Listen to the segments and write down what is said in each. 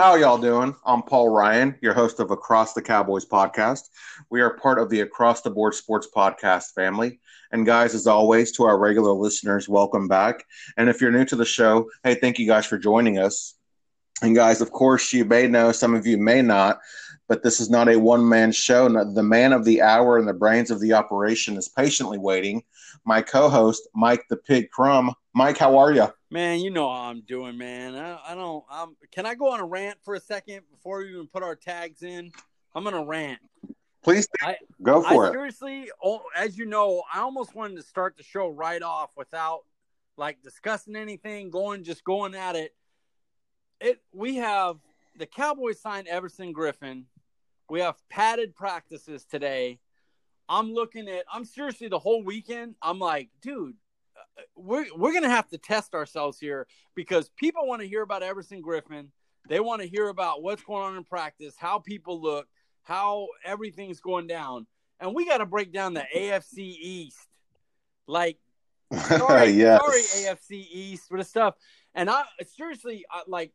How y'all doing? I'm Paul Ryan, your host of Across the Cowboys podcast. We are part of the Across the Board Sports podcast family. And guys, as always, to our regular listeners, welcome back. And if you're new to the show, hey, thank you guys for joining us. And guys, of course, you may know, some of you may not, but this is not a one man show. The man of the hour and the brains of the operation is patiently waiting. My co host, Mike the Pig Crumb. Mike, how are you? Man, you know how I'm doing, man. I, I don't. I'm, can I go on a rant for a second before we even put our tags in? I'm gonna rant. Please I, go for I it. Seriously, oh, as you know, I almost wanted to start the show right off without like discussing anything, going just going at it. It we have the Cowboys signed Everson Griffen. We have padded practices today. I'm looking at. I'm seriously the whole weekend. I'm like, dude, we're we're gonna have to test ourselves here because people want to hear about Everson Griffen. They want to hear about what's going on in practice, how people look, how everything's going down, and we got to break down the AFC East. Like, sorry, yes. sorry, AFC East for the stuff. And I seriously, I, like,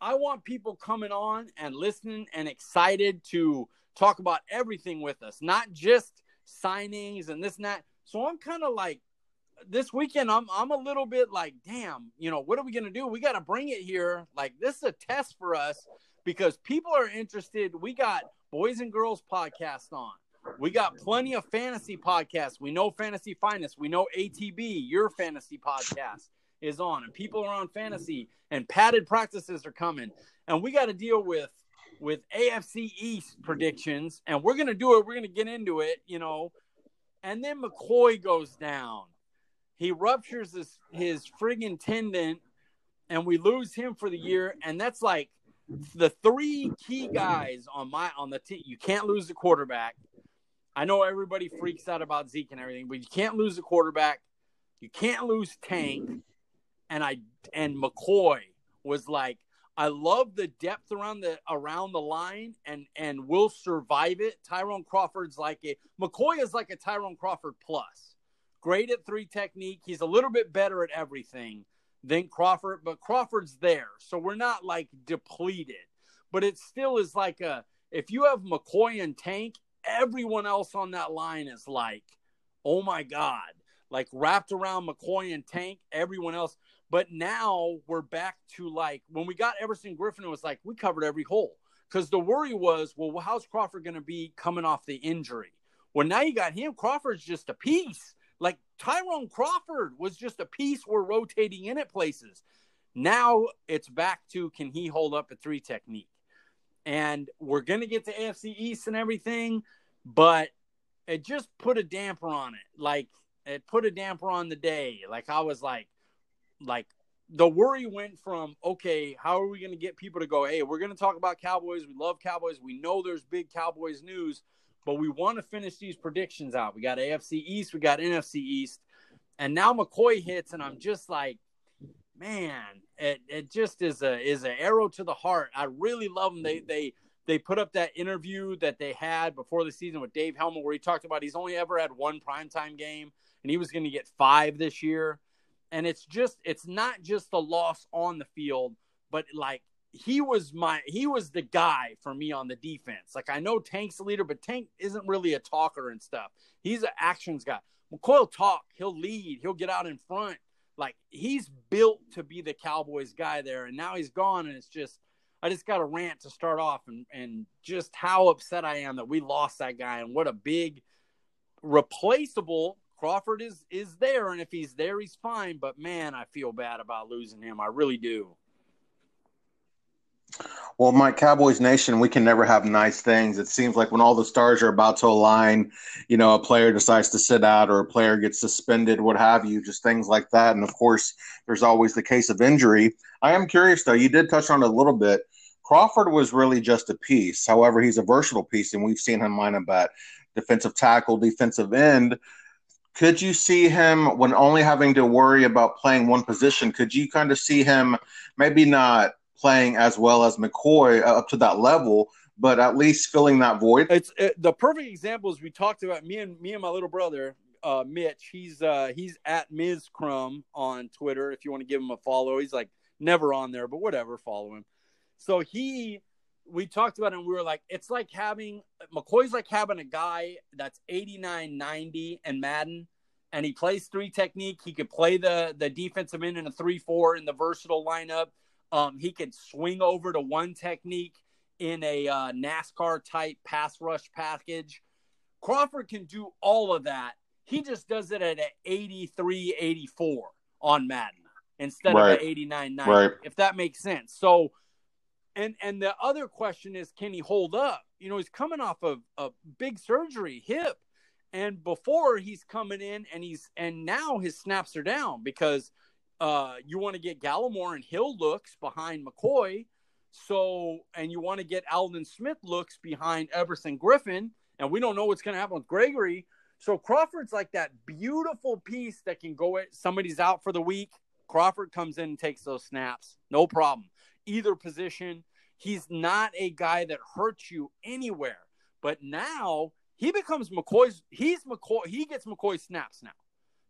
I want people coming on and listening and excited to talk about everything with us, not just signings and this and that. So I'm kind of like this weekend I'm I'm a little bit like, damn, you know, what are we gonna do? We gotta bring it here. Like this is a test for us because people are interested. We got boys and girls podcast on. We got plenty of fantasy podcasts. We know fantasy finest. We know ATB, your fantasy podcast is on, and people are on fantasy, and padded practices are coming, and we got to deal with with AFC East predictions, and we're gonna do it. We're gonna get into it, you know. And then McCoy goes down he ruptures his his friggin' tendon, and we lose him for the year. And that's like the three key guys on my on the team. You can't lose the quarterback. I know everybody freaks out about Zeke and everything, but you can't lose the quarterback. You can't lose Tank. And I and McCoy was like, I love the depth around the around the line and and will survive it. Tyrone Crawford's like a McCoy is like a Tyrone Crawford plus great at three technique. He's a little bit better at everything than Crawford, but Crawford's there. So we're not like depleted, but it still is like a if you have McCoy and Tank, everyone else on that line is like, oh my God, like wrapped around McCoy and Tank, everyone else. But now we're back to like when we got Everson Griffen, it was like we covered every hole. Because the worry was, well, how's Crawford going to be coming off the injury? Well, now you got him. Crawford's just a piece. Like Tyrone Crawford was just a piece we're rotating in at places. Now it's back to can he hold up a three technique? And we're going to get to AFC East and everything, but it just put a damper on it. Like it put a damper on the day. Like I was like, like the worry went from okay, how are we going to get people to go? Hey, we're going to talk about Cowboys. We love Cowboys. We know there's big Cowboys news, but we want to finish these predictions out. We got AFC East, we got NFC East, and now McCoy hits, and I'm just like, man, it, it just is a is an arrow to the heart. I really love them. They they they put up that interview that they had before the season with Dave Helman, where he talked about he's only ever had one primetime game, and he was going to get five this year. And it's just it's not just the loss on the field, but like he was my he was the guy for me on the defense. Like I know Tank's the leader, but Tank isn't really a talker and stuff. He's an actions guy. McCoy talk, he'll lead, he'll get out in front. Like he's built to be the Cowboys guy there, and now he's gone, and it's just I just got a rant to start off and and just how upset I am that we lost that guy and what a big replaceable Crawford is is there, and if he's there, he's fine. But man, I feel bad about losing him. I really do. Well, my Cowboys Nation, we can never have nice things. It seems like when all the stars are about to align, you know, a player decides to sit out or a player gets suspended, what have you, just things like that. And of course, there's always the case of injury. I am curious, though, you did touch on it a little bit. Crawford was really just a piece. However, he's a versatile piece, and we've seen him line up at defensive tackle, defensive end. Could you see him when only having to worry about playing one position? Could you kind of see him maybe not playing as well as McCoy uh, up to that level, but at least filling that void. It's it, the perfect example is we talked about me and me and my little brother uh, Mitch. He's uh, he's at Ms. Crumb on Twitter. If you want to give him a follow, he's like never on there, but whatever, follow him. So he, we talked about and we were like, it's like having McCoy's like having a guy that's 89, 90 and Madden, and he plays three technique. He could play the the defensive end in a three four in the versatile lineup. Um, he can swing over to one technique in a uh, NASCAR type pass rush package. Crawford can do all of that. He just does it at an 83, 84 on Madden instead right. of an 89, 90, right. if that makes sense. So, and and the other question is, can he hold up? You know, he's coming off of a big surgery, hip, and before he's coming in, and he's and now his snaps are down because uh, you want to get Gallimore and Hill looks behind McCoy so, and you want to get Aldon Smith looks behind Everson Griffen. and we don't know what's going to happen with Gregory. So Crawford's like that beautiful piece that can go at somebody's out for the week. Crawford comes in and takes those snaps, no problem. Either position, he's not a guy that hurts you anywhere. But now he becomes McCoy's. He's McCoy. He gets McCoy snaps now.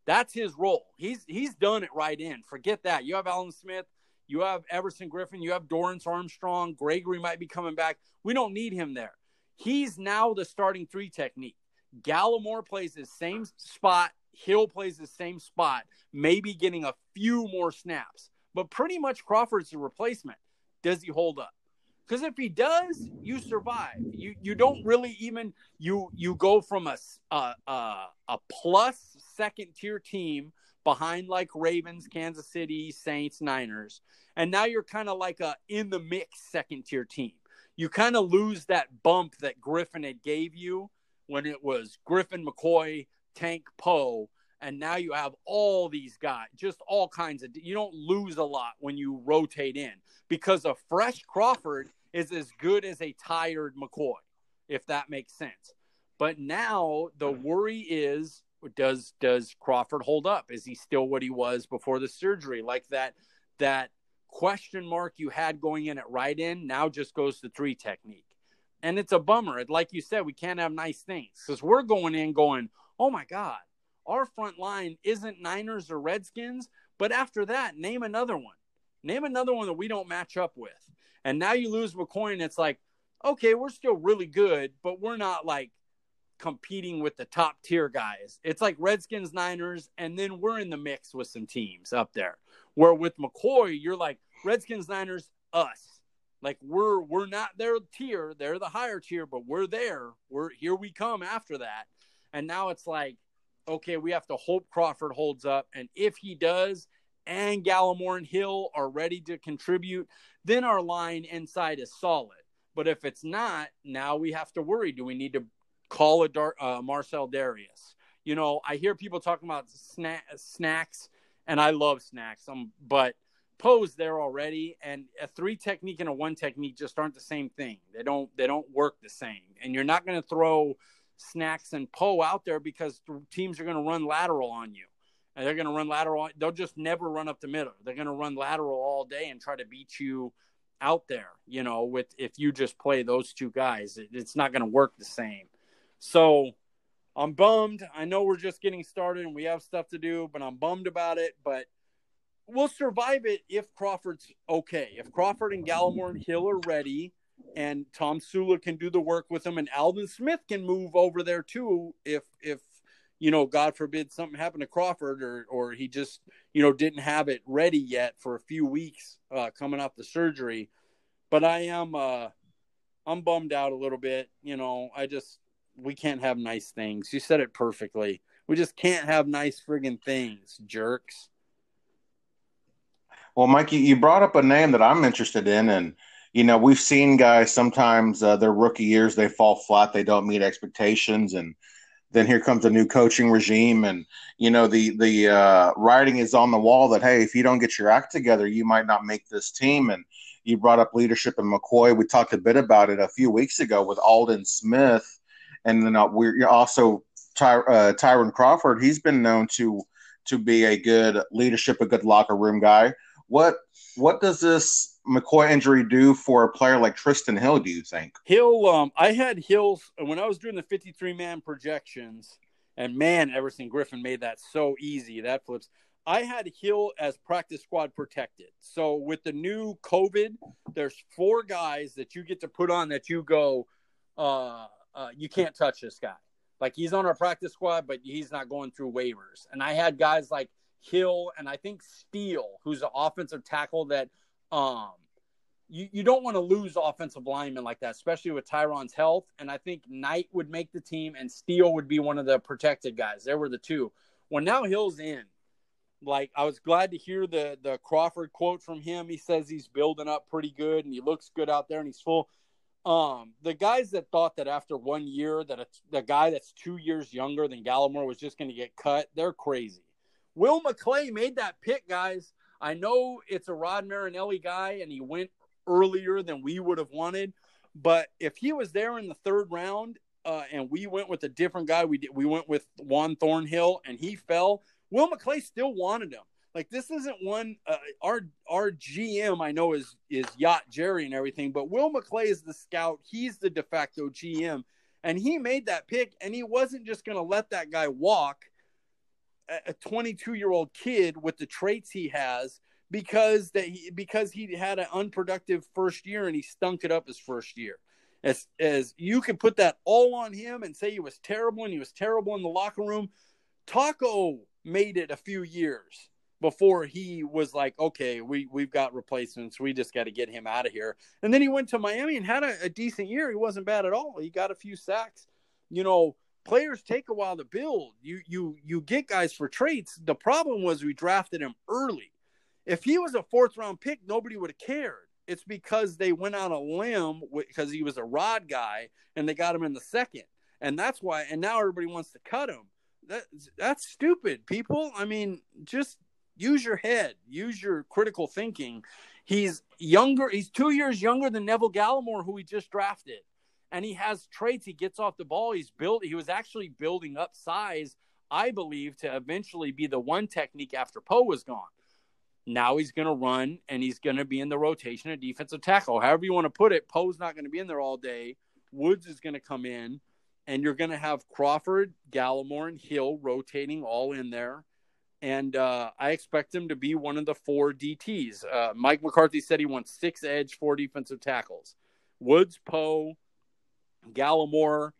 That's his role. He's he's done it right in. Forget that. You have Aldon Smith. You have Everson Griffen, You have Dorance Armstrong. Gregory might be coming back. We don't need him there. He's now the starting three technique. Gallimore plays the same spot. Hill plays the same spot, maybe getting a few more snaps. But pretty much Crawford's the replacement. Does he hold up? Because if he does, you survive. You you don't really even you you go from a a, a, plus second tier team behind like Ravens, Kansas City, Saints, Niners and now you're kind of like a in the mix second tier team. You kind of lose that bump that Griffen had gave you when it was Griffen McCoy, Tank, Poe, and now you have all these guys, just all kinds of. You don't lose a lot when you rotate in because a fresh Crawford is as good as a tired McCoy, if that makes sense. But now the hmm. worry is does does Crawford hold up? Is he still what he was before the surgery? Like that that question mark you had going in at right in now just goes to three technique. And it's a bummer. Like you said, we can't have nice things because we're going in going, oh my God, our front line isn't Niners or Redskins. But after that, name another one. Name another one that we don't match up with. And now you lose McCoy, and it's like, okay, we're still really good, but we're not like competing with the top tier guys. It's like Redskins, Niners, and then we're in the mix with some teams up there. Where with McCoy, you're like Redskins, Niners, us. Like we're we're not their tier, they're the higher tier, but we're there. We're here we come after that. And now it's like, okay, we have to hope Crawford holds up. And if he does, and Gallimore and Hill are ready to contribute, then our line inside is solid. But if it's not, now we have to worry. Do we need to call a Dar- uh, Marcell Dareus? You know, I hear people talking about sna- snacks and I love snacks. Um, but Poe's there already, and a three technique and a one technique just aren't the same thing. They don't they don't work the same, and you're not going to throw snacks and Poe out there because teams are going to run lateral on you, and they're going to run lateral. They'll just never run up the middle. They're going to run lateral all day and try to beat you out there. You know, with if you just play those two guys, it, it's not going to work the same. So I'm bummed. I know we're just getting started and we have stuff to do, but I'm bummed about it. But we'll survive it if Crawford's okay. If Crawford and Gallimore and Hill are ready and Tomsula can do the work with him, and Alvin Smith can move over there too if if you know, God forbid something happened to Crawford or or he just, you know, didn't have it ready yet for a few weeks uh, coming off the surgery. But I am uh I'm bummed out a little bit, you know. I just we can't have nice things. You said it perfectly. We just can't have nice friggin' things, jerks. Well, Mikey, you brought up a name that I'm interested in, and you know we've seen guys sometimes uh, their rookie years they fall flat, they don't meet expectations, and then here comes a new coaching regime, and you know the the uh, writing is on the wall that hey, if you don't get your act together, you might not make this team. And you brought up leadership in McCoy. We talked a bit about it a few weeks ago with Aldon Smith and then uh, we're also Ty, uh, Tyrone Crawford. He's been known to to be a good leadership, a good locker room guy. What what does this McCoy injury do for a player like Trysten Hill? Do you think Hill? Um, I had Hills when I was doing the fifty three man projections, and man, Everson Griffen made that so easy. That flips. I had Hill as practice squad protected. So with the new COVID, there's four guys that you get to put on that you go, uh, uh, you can't touch this guy. Like he's on our practice squad, but he's not going through waivers. And I had guys like Hill and I think Steele, who's an offensive tackle that um you, you don't want to lose offensive linemen like that, especially with Tyron's health. And I think Knight would make the team and Steele would be one of the protected guys. There were the two. Well, now Hill's in. Like I was glad to hear the the Crawford quote from him. He says he's building up pretty good and he looks good out there and he's full. Um, the guys that thought that after one year that a, the guy that's two years younger than Gallimore was just going to get cut, they're crazy. Will McClay made that pick, guys. I know it's a Rod Marinelli guy, and he went earlier than we would have wanted. But if he was there in the third round, uh, and we went with a different guy, we did, we went with Juan Thornhill, and he fell. Will McClay still wanted him. Like this isn't one. Uh, our our GM I know is is Yacht Jerry and everything, but Will McClay is the scout. He's the de facto GM, and he made that pick, and he wasn't just going to let that guy walk. A 22 year old kid with the traits he has because that he because he had an unproductive first year and he stunk it up his first year. As as you can put that all on him and say he was terrible and he was terrible in the locker room. Taco made it a few years before he was like, okay, we we've got replacements. We just got to get him out of here. And then he went to Miami and had a, a, decent year. He wasn't bad at all. He got a few sacks. You know, players take a while to build. You you you get guys for traits. The problem was we drafted him early. If he was a fourth round pick, nobody would have cared. It's because they went on a limb because he was a rod guy and they got him in the second. And that's why and now everybody wants to cut him. That that's stupid, people. I mean, just use your head, use your critical thinking. He's younger, he's two years younger than Neville Gallimore, who we just drafted. And he has traits. He gets off the ball. He's built, he was actually building up size, I believe, to eventually be the one technique after Poe was gone. Now he's going to run and he's going to be in the rotation of defensive tackle. However, you want to put it, Poe's not going to be in there all day. Woods is going to come in, and you're going to have Crawford, Gallimore, and Hill rotating all in there and uh, I expect him to be one of the four DTs. Uh, Mike McCarthy said he wants six edge, four defensive tackles. Woods, Poe, Gallimore,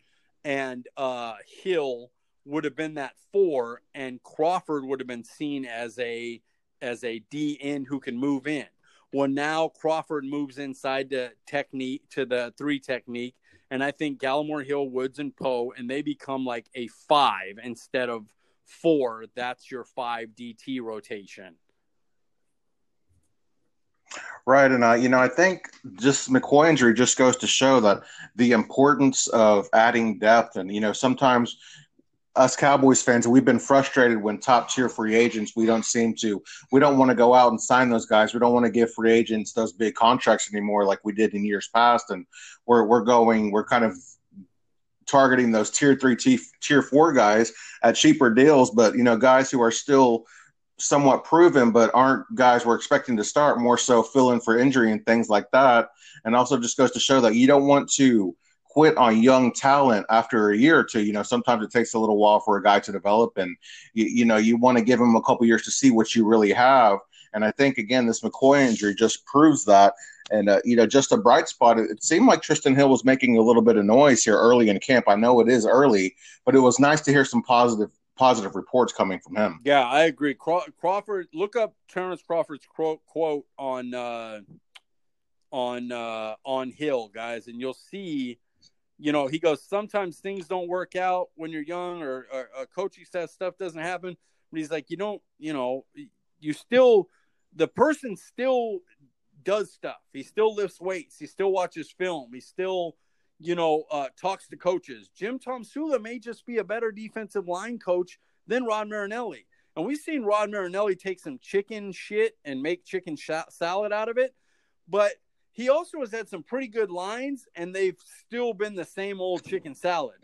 and uh, Hill would have been that four, and Crawford would have been seen as a as a D end who can move in. Well, now Crawford moves inside the technique to the three technique, and I think Gallimore, Hill, Woods, and Poe, and they become like a five instead of four, that's your five DT rotation. Right, and uh, you know, I think just McCoy injury just goes to show that the importance of adding depth, and you know, sometimes us Cowboys fans, we've been frustrated when top tier free agents we don't seem to we don't want to go out and sign those guys. We don't want to give free agents those big contracts anymore like we did in years past, and we're we're going we're kind of targeting those tier three, tier four guys at cheaper deals, but you know, guys who are still somewhat proven, but aren't guys we're expecting to start more so fill in for injury and things like that. And also just goes to show that you don't want to quit on young talent after a year or two. You know, sometimes it takes a little while for a guy to develop, and you, you know, you want to give him a couple years to see what you really have. And I think again, this McCoy injury just proves that. And uh, you know, just a bright spot. It, it, seemed like Trysten Hill was making a little bit of noise here early in camp. I know it is early, but it was nice to hear some positive positive reports coming from him. Yeah, I agree. Craw- Crawford, look up Terrence Crawford's quote quote on uh, on uh, on Hill, guys, and you'll see. You know, he goes. Sometimes things don't work out when you're young, or, or a coaching says stuff doesn't happen. But he's like, you don't. You know, you still the person still does stuff. He still lifts weights. He still watches film. He still, you know, uh, talks to coaches. Jim Tomsula may just be a better defensive line coach than Rod Marinelli. And we've seen Rod Marinelli take some chicken shit and make chicken sh- salad out of it. But he also has had some pretty good lines, and they've still been the same old chicken salad.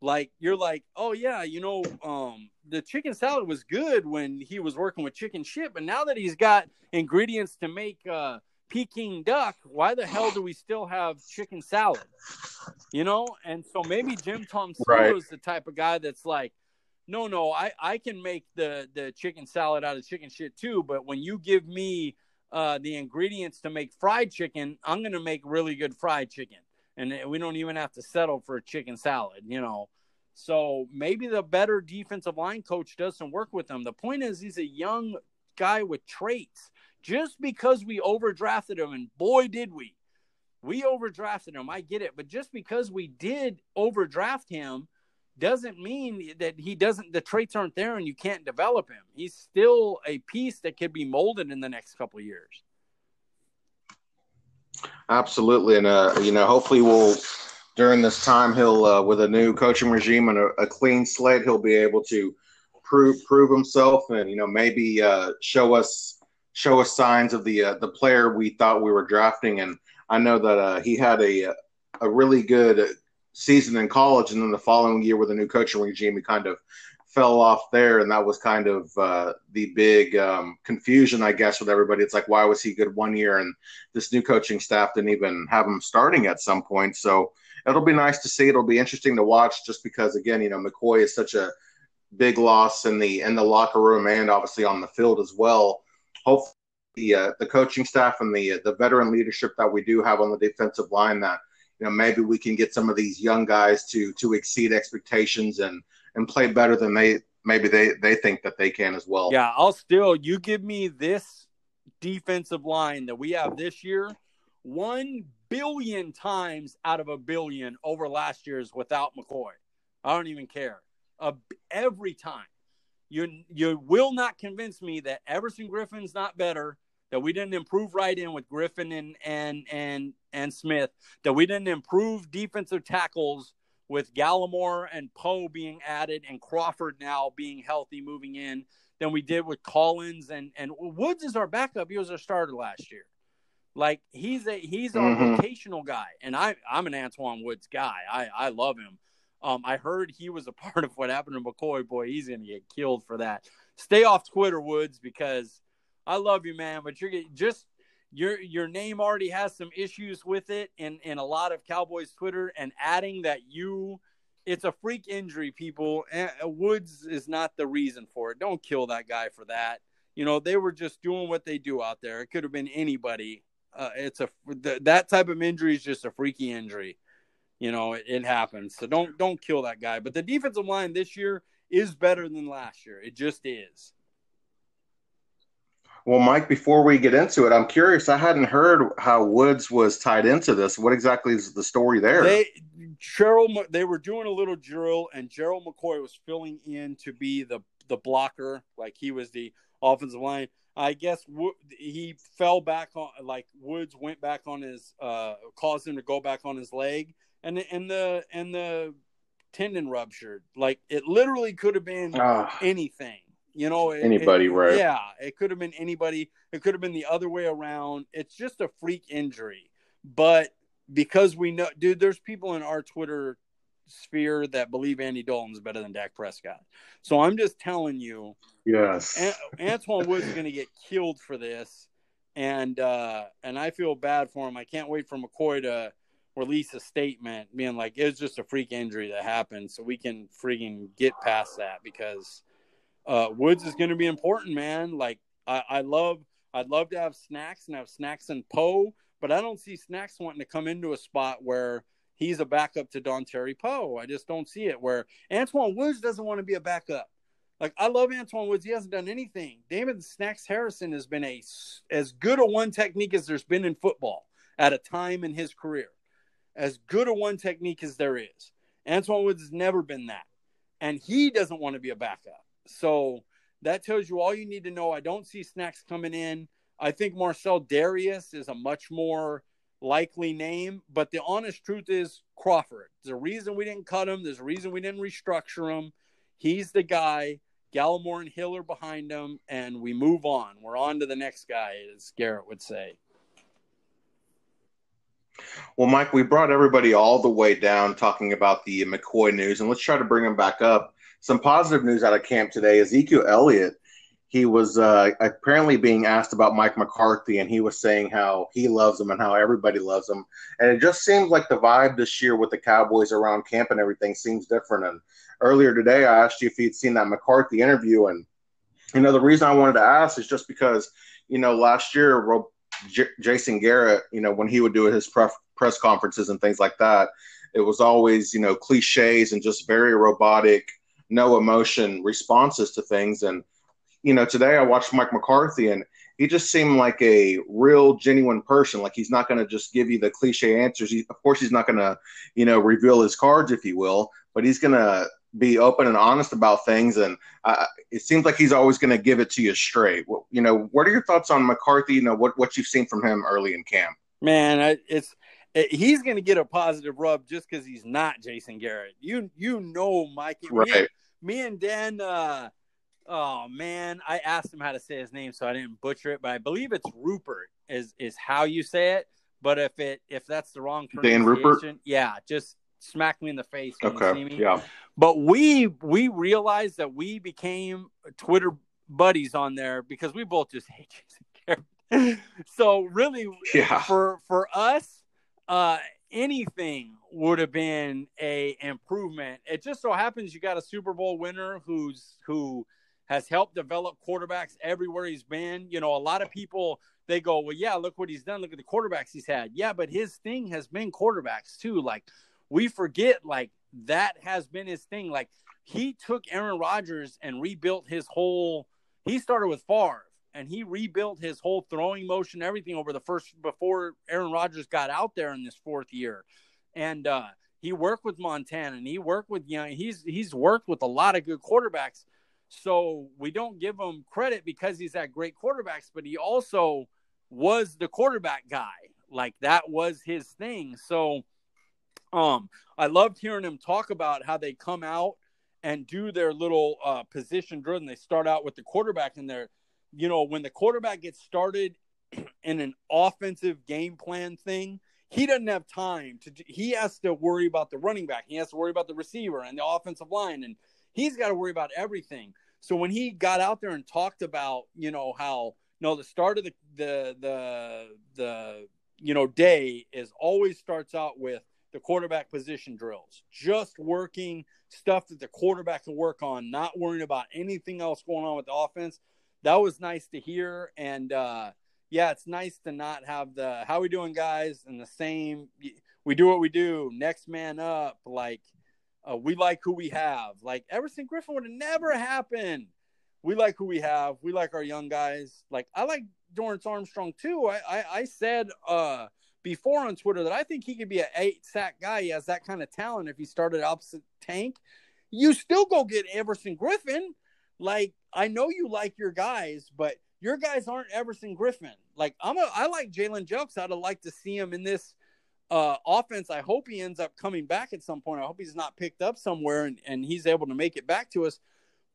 Like you're like, oh yeah, you know, um, the chicken salad was good when he was working with chicken shit, but now that he's got ingredients to make uh, Peking duck, why the hell do we still have chicken salad? You know, and so maybe Jim Tom right. is the type of guy that's like, no, no, I, I can make the, the chicken salad out of chicken shit too. But when you give me uh, the ingredients to make fried chicken, I'm going to make really good fried chicken. And we don't even have to settle for a chicken salad, you know. So maybe the better defensive line coach doesn't work with him. The point is, he's a young guy with traits. Just because we overdrafted him, and boy, did we, we overdrafted him. I get it. But just because we did overdraft him, doesn't mean that he doesn't the traits aren't there and you can't develop him. He's still a piece that could be molded in the next couple years. Absolutely, and uh, you know, hopefully, we'll during this time he'll uh, with a new coaching regime and a, a, clean slate, he'll be able to prove prove himself and you know maybe uh, show us show us signs of the uh, the player we thought we were drafting. And I know that uh, he had a a really good season in college, and then the following year with a new coaching regime, he kind of fell off there, and that was kind of uh, the big um, confusion, I guess, with everybody. It's like, why was he good one year, and this new coaching staff didn't even have him starting at some point? So it'll be nice to see. It'll be interesting to watch, just because, again, you know, McCoy is such a big loss in the in the locker room and obviously on the field as well. Hopefully, the uh, the coaching staff and the the veteran leadership that we do have on the defensive line that you know maybe we can get some of these young guys to to exceed expectations and and play better than they maybe they they think that they can as well. Yeah, I'll still you give me this defensive line that we have this year, one billion times out of a billion over last year's without McCoy. I don't even care. Uh, every time. You you will not convince me that Everson Griffen's not better that we didn't improve right in with Griffen and and and and Smith, that we didn't improve defensive tackles with Gallimore and Poe being added and Crawford now being healthy moving in than we did with Collins and and Woods is our backup. He was our starter last year. Like he's a he's our mm-hmm. rotational guy, and I I'm an Antwaun Woods guy. I I love him. Um, I heard he was a part of what happened to McCoy. Boy, he's gonna get killed for that. Stay off Twitter, Woods, because I love you, man, but you're just your your name already has some issues with it in in a lot of Cowboys Twitter, and adding that you it's a freak injury, people. Woods is not the reason for it. Don't kill that guy for that. You know they were just doing what they do out there. It could have been anybody. Uh, it's a that type of injury is just a freaky injury. You know it, it happens. So don't don't kill that guy. But the defensive line this year is better than last year. It just is. Well, Mike, before we get into it, I'm curious. I hadn't heard how Woods was tied into this. What exactly is the story there? They Gerald, they were doing a little drill, and Gerald McCoy was filling in to be the the blocker, like he was the offensive line. I guess he fell back on, like Woods went back on his, uh, caused him to go back on his leg, and and the and the tendon ruptured. Like it literally could have been ah. anything. You know, anybody, it, right? Yeah, it could have been anybody. It could have been the other way around. It's just a freak injury. But because we know, dude, there's people in our Twitter sphere that believe Andy Dalton's better than Dak Prescott. So I'm just telling you, yes, Antwaun Woods is going to get killed for this, and uh, and I feel bad for him. I can't wait for McCoy to release a statement being like it's just a freak injury that happened, so we can freaking get past that because uh, Woods is going to be important, man. Like I, I love, I'd love to have snacks and have snacks and Poe, but I don't see snacks wanting to come into a spot where he's a backup to Dontari Poe. I just don't see it. Where antwaun Woods doesn't want to be a backup. Like I love antwaun Woods. He hasn't done anything. David Snacks Harrison has been a as good a one technique as there's been in football at a time in his career. As good a one technique as there is. Antwaun Woods has never been that. And he doesn't want to be a backup. So that tells you all you need to know. I don't see snacks coming in. I think Marcell Dareus is a much more likely name, but the honest truth is Crawford. There's a reason we didn't cut him. There's a reason we didn't restructure him. He's the guy. Gallimore and Hill are behind him, and we move on. We're on to the next guy, as Garrett would say. Well, Mike, we brought everybody all the way down talking about the McCoy news, and let's try to bring them back up some positive news out of camp today. Ezekiel Elliott, he was uh, apparently being asked about Mike McCarthy, and he was saying how he loves him and how everybody loves him. And it just seems like the vibe this year with the Cowboys around camp and everything seems different. And earlier today, I asked you if you'd seen that McCarthy interview, and you know the reason I wanted to ask is just because you know last year J- Jason Garrett, you know when he would do his pref- press conferences and things like that, it was always you know cliches and just very robotic, no emotion responses to things, and you know today I watched Mike McCarthy and he just seemed like a real genuine person. Like he's not going to just give you the cliche answers. He, of course he's not going to you know reveal his cards if you will but he's going to be open and honest about things and uh, it seems like he's always going to give it to you straight well, you know what are your thoughts on mccarthy you know what, what you've seen from him early in camp man it's it, he's going to get a positive rub just because he's not jason garrett you you know mikey right. me, me and dan uh Oh man, I asked him how to say his name, so I didn't butcher it. But I believe it's Rupert is is how you say it. But if it if that's the wrong Dan Rupert, yeah, just smack me in the face when okay. you see me. Yeah. But we we realized that we became Twitter buddies on there because we both just hate Jason so really, yeah. for for us, uh, anything would have been a improvement. It just so happens you got a Super Bowl winner who's who has helped develop quarterbacks everywhere he's been. You know, a lot of people they go, "Well, yeah, look what he's done. Look at the quarterbacks he's had." Yeah, but his thing has been quarterbacks too. Like we forget like that has been his thing. Like he took Aaron Rodgers and rebuilt his whole he started with Favre and he rebuilt his whole throwing motion, everything over the first before Aaron Rodgers got out there in this fourth year. And uh he worked with Montana and he worked with you know, he's he's worked with a lot of good quarterbacks so we don't give him credit because he's had great quarterbacks, but he also was the quarterback guy. Like that was his thing. So um I loved hearing him talk about how they come out and do their little uh, position and they start out with the quarterback in there. You know, when the quarterback gets started in an offensive game plan thing, he doesn't have time to he has to worry about the running back. He has to worry about the receiver and the offensive line and he's got to worry about everything. So when he got out there and talked about, you know, how know the start of the the the the you know day is always starts out with the quarterback position drills, just working stuff that the quarterback can work on, not worrying about anything else going on with the offense. That was nice to hear, and uh, yeah, it's nice to not have the "how we doing, guys" and the same. We do what we do. Next man up, like uh, we like who we have. Like Everson Griffen would have never happened. We like who we have. We like our young guys. Like I like Dorance Armstrong too. I I, I said uh, before on Twitter that I think he could be an eight sack guy. He has that kind of talent. If he started opposite Tank, you still go get Everson Griffen. Like I know you like your guys, but your guys aren't Everson Griffen. Like I'm a I like Jalen Jelks. I'd like to see him in this uh, offense. I hope he ends up coming back at some point. I hope he's not picked up somewhere and, and he's able to make it back to us.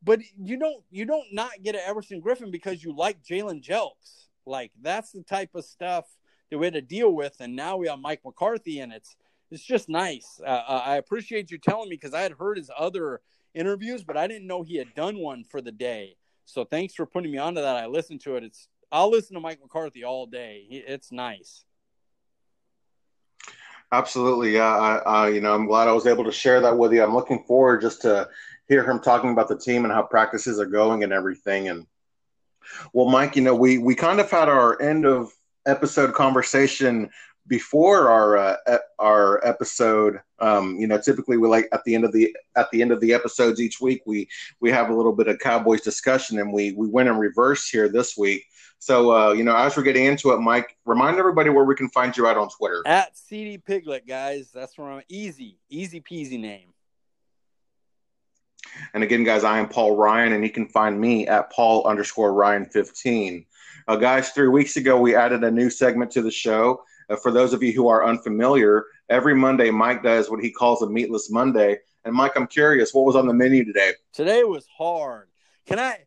But you don't you don't not get an Everson Griffen because you like Jalen Jelks. Like that's the type of stuff that we had to deal with, and now we have Mike McCarthy, and it's it's just nice. Uh, uh I appreciate you telling me because I had heard his other interviews, but I didn't know he had done one for the day. So thanks for putting me onto that. I listened to it. It's I'll listen to Mike McCarthy all day. It's nice. Absolutely, yeah. I, I, you know, I'm glad I was able to share that with you. I'm looking forward just to hear him talking about the team and how practices are going and everything. And well, Mike, you know, we we kind of had our end of episode conversation before our uh, our episode. Um, you know, typically we like at the end of the at the end of the episodes each week we we have a little bit of Cowboys discussion, and we we went in reverse here this week. So, uh, you know, as we're getting into it, Mike, remind everybody where we can find you out on Twitter. At CD Piglet, guys. That's where I'm easy, easy peasy name. And again, guys, I am Paul Ryan, and you can find me at Paul underscore Ryan 15. Uh, guys, three weeks ago, we added a new segment to the show. Uh, for those of you who are unfamiliar, every Monday, Mike does what he calls a meatless Monday. And Mike, I'm curious, what was on the menu today? Today was hard. Can I?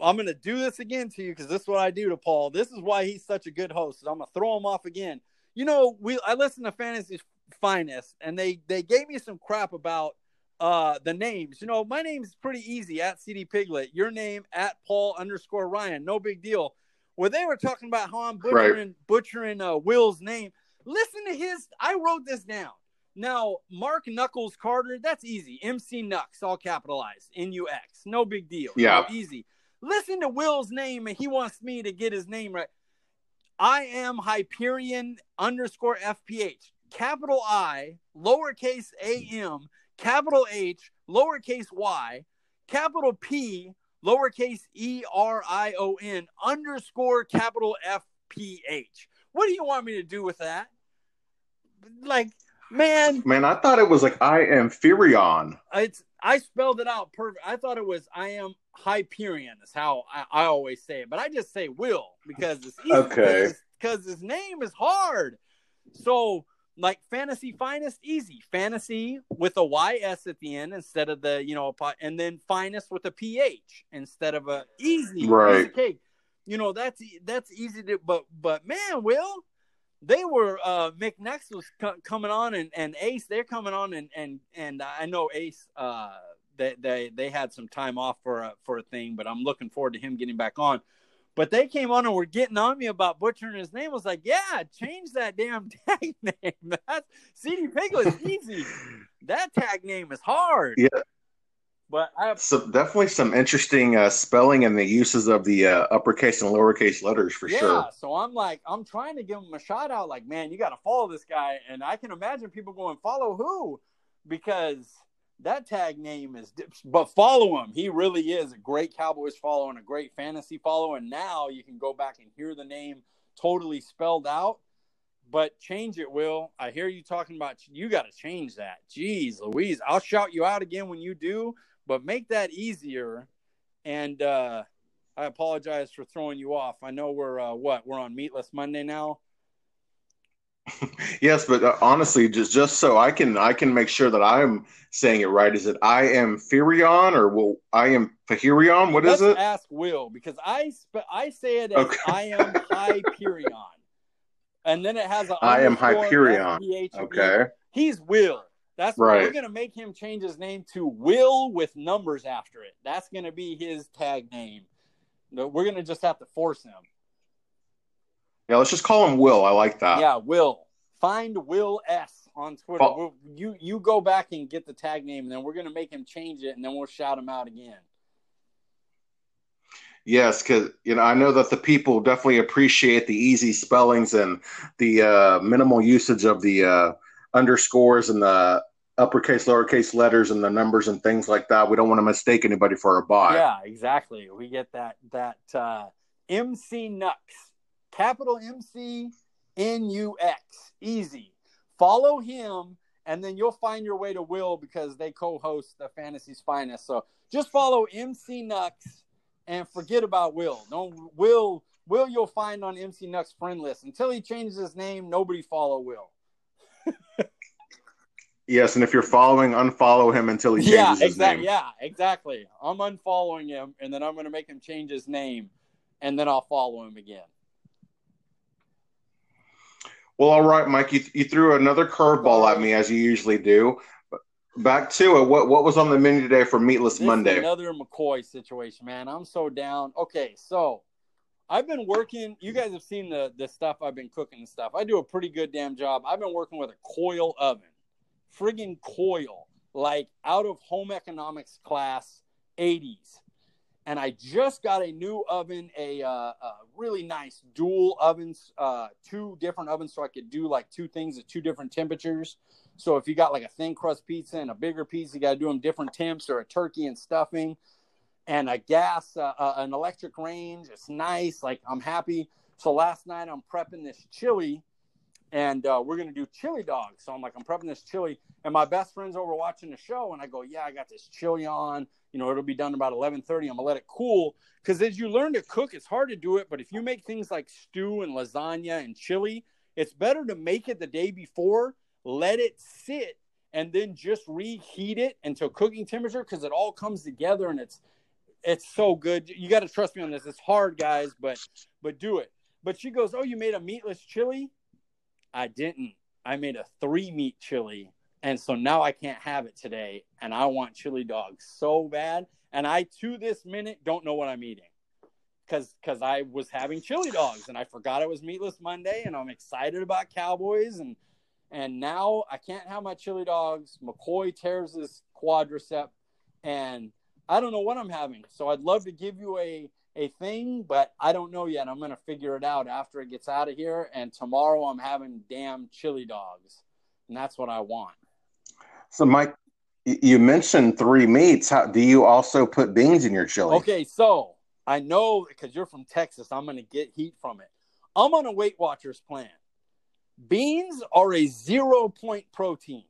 I'm going to do this again to you because this is what I do to Paul. This is why he's such a good host. I'm going to throw him off again. You know, we I listen to Fantasy Finest, and they they gave me some crap about uh the names. You know, my name's pretty easy at CD Piglet. Your name at Paul underscore Ryan. No big deal. Where they were talking about how I'm butchering right. butchering uh, Will's name. Listen to his. I wrote this down. Now, Mark Knuckles Carter, that's easy. MC Nux, all capitalized, N U X. No big deal. Yeah. Easy. Listen to Will's name, and he wants me to get his name right. I am Hyperion underscore FPH. Capital I, lowercase a m, capital H, lowercase y, capital P, lowercase e r i o n, underscore capital F P H. What do you want me to do with that? Like, man, Man, I thought it was like I am Furion. it's I spelled it out perfect. I thought it was I am Hyperion is how I, I always say it, but I just say Will because it's easy Okay. because his name is hard. So like fantasy finest easy. Fantasy with a ys at the end instead of the you know and then finest with a ph instead of a easy Right. easy cake. You know that's that's easy to but but man will they were uh mcnex was co- coming on and and ace they're coming on and and and i know ace uh they they they had some time off for a for a thing but i'm looking forward to him getting back on but they came on and were getting on me about butchering his name. I was like, yeah, change that damn tag name. That's CD Piglet's easy. That tag name is hard. Yeah. But I have So definitely some interesting uh, spelling and the uses of the uh, uppercase and lowercase letters for yeah, sure. so I'm like, I'm trying to give him a shout out, like, man, you got to follow this guy. And I can imagine people going, follow who? Because that tag name is, but follow him. He really is a great Cowboys follow and a great fantasy follow. And now you can go back and hear the name totally spelled out. But change it, Will. I hear you talking about you got to change that. Jeez, Louise, I'll shout you out again when you do, but make that easier. And uh, I apologize for throwing you off. I know we're uh, what we're on Meatless Monday now. Yes, but uh, honestly, just just so I can I can make sure that I'm saying it right. Is it I am Furion or will I am Fahirion? What is Let's it? ask Will because I sp- I say it as Okay. I am Hyperion, and then it has a I am Hyperion. Okay. he's Will. That's Right. we're gonna make him change his name to Will with numbers after it. That's gonna be his tag name. We're gonna just have to force him. Yeah, let's just call him Will. I like that. yeah, Will. Find Will S on Twitter. Fo- We'll, you you go back and get the tag name, and then we're gonna make him change it, and then we'll shout him out again. Yes, because you know I know that the people definitely appreciate the easy spellings and the uh, minimal usage of the uh, underscores and the uppercase, lowercase letters and the numbers and things like that. We don't want to mistake anybody for a bot. Yeah, exactly. We get that that uh, MC Nux, capital M C N U X, easy. Follow him, and then you'll find your way to Will because they co-host the Fantasy's Finest. So just follow MC Nux and forget about Will. No, Will Will you'll find on MC Nux friend list until he changes his name. Nobody follow Will. Yes, and if you're following, unfollow him until he changes Yeah, his name. Yeah, exactly. I'm unfollowing him, and then I'm going to make him change his name, and then I'll follow him again. Well, all right, Mike. You, you threw another curveball at me as you usually do. Back to it. What what was on the menu today for Meatless This Monday? another McCoy situation, man. I'm so down. Okay, so I've been working. You guys have seen the the stuff I've been cooking and stuff. I do a pretty good damn job. I've been working with a coil oven, friggin' coil, like out of home economics class, 80s. And I just got a new oven, a, uh, a really nice dual ovens, uh, two different ovens, so I could do like two things at two different temperatures. So if you got like a thin crust pizza and a bigger pizza, you got to do them different temps, or a turkey and stuffing, and a gas, uh, uh, an electric range. It's nice. Like I'm happy. So last night I'm prepping this chili, and uh, we're gonna do chili dogs. So I'm like I'm prepping this chili, and my best friend's over watching the show, and I go, yeah, I got this chili on. You know, it'll be done about 11:30. I'm gonna let it cool because as you learn to cook, it's hard to do it. But if you make things like stew and lasagna and chili, it's better to make it the day before, let it sit, and then just reheat it until cooking temperature because it all comes together and it's it's so good. You got to trust me on this. It's hard, guys, but but do it. But she goes, "Oh, you made a meatless chili?" I didn't. I made a three meat chili, and so now I can't have it today. And I want chili dogs so bad, and I to this minute don't know what I'm eating because because I was having chili dogs and I forgot it was meatless Monday, and I'm excited about Cowboys and And now I can't have my chili dogs. McCoy tears his quadricep, and I don't know what I'm having. So I'd love to give you a a thing, but I don't know yet. I'm gonna figure it out after it gets out of here. And tomorrow I'm having damn chili dogs, and that's what I want. So, Mike, you mentioned three meats. How do you also put beans in your chili? Okay, so I know because you're from Texas, I'm gonna get heat from it. I'm on a Weight Watchers plan. Beans are a zero point protein.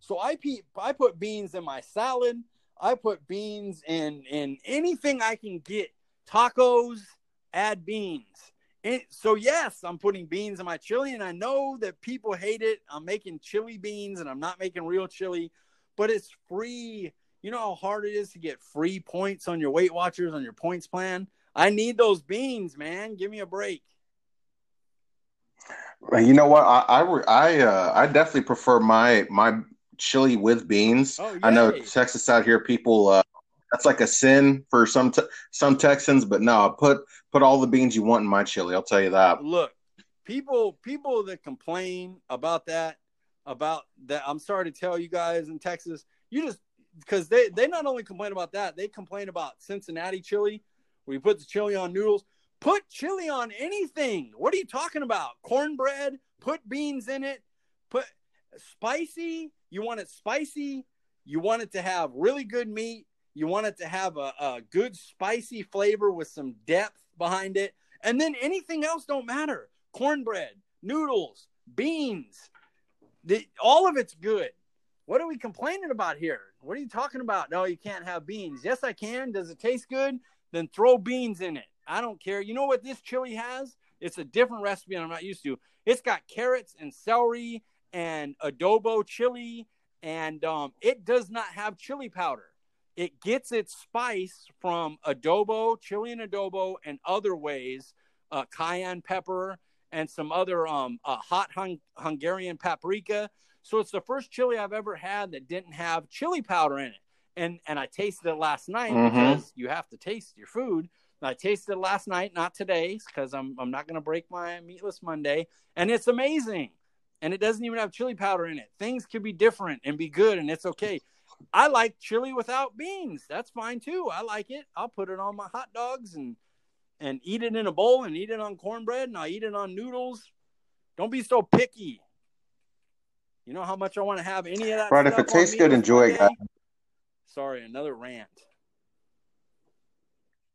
So I, pe- I put beans in my salad. I put beans in, in anything I can get. Tacos, add beans. And so, yes, I'm putting beans in my chili, and I know that people hate it. I'm making chili beans, and I'm not making real chili, but it's free. You know how hard it is to get free points on your Weight Watchers on your points plan? I need those beans, man. Give me a break. You know what? I I I, uh, I definitely prefer my my chili with beans. Oh, I know Texas out here, people uh, that's like a sin for some te- some Texans, but no, put put all the beans you want in my chili. I'll tell you that. Look, people people that complain about that about that. I'm sorry to tell you guys in Texas, you just because they they not only complain about that, they complain about Cincinnati chili. We put the chili on noodles. Put chili on anything. What are you talking about? Cornbread, put beans in it, put spicy. You want it spicy. You want it to have really good meat. You want it to have a, a good spicy flavor with some depth behind it. And then anything else don't matter. Cornbread, noodles, beans. The, all of it's good. What are we complaining about here? What are you talking about? No, you can't have beans. Yes, I can. Does it taste good? Then throw beans in it. I don't care. You know what this chili has? It's a different recipe I'm not used to. It's got carrots and celery and adobo chili, and um, it does not have chili powder. It gets its spice from adobo, Chilean adobo, and other ways, uh, cayenne pepper, and some other um, uh, hot hung- Hungarian paprika. So it's the first chili I've ever had that didn't have chili powder in it. And and I tasted it last night mm-hmm. because you have to taste your food. I tasted it last night, not today, because I'm I'm not gonna break my meatless Monday, and it's amazing. And it doesn't even have chili powder in it. Things could be different and be good, and it's okay. I like chili without beans. That's fine too. I like it. I'll put it on my hot dogs and and eat it in a bowl and eat it on cornbread and I eat it on noodles. Don't be so picky. You know how much I want to have any of that. Right. If it tastes good, enjoy it. Sorry, another rant.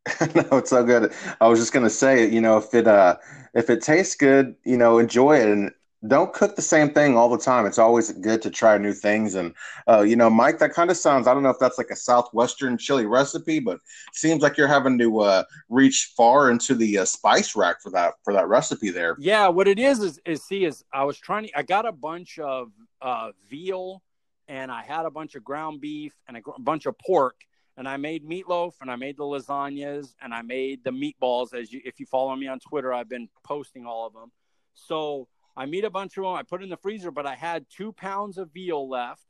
no, it's so good. I was just gonna say, you know, if it uh if it tastes good, you know, enjoy it and don't cook the same thing all the time. It's always good to try new things. And uh, you know, Mike, that kind of sounds. I don't know if that's like a southwestern chili recipe, but seems like you're having to uh, reach far into the uh, spice rack for that for that recipe there. Yeah, what it is is, is see is I was trying to. I got a bunch of uh, veal, and I had a bunch of ground beef and a, a bunch of pork and I made meatloaf and I made the lasagnas and I made the meatballs. As you, if you follow me on Twitter, I've been posting all of them. So I meet a bunch of them. I put in the freezer, but I had two pounds of veal left,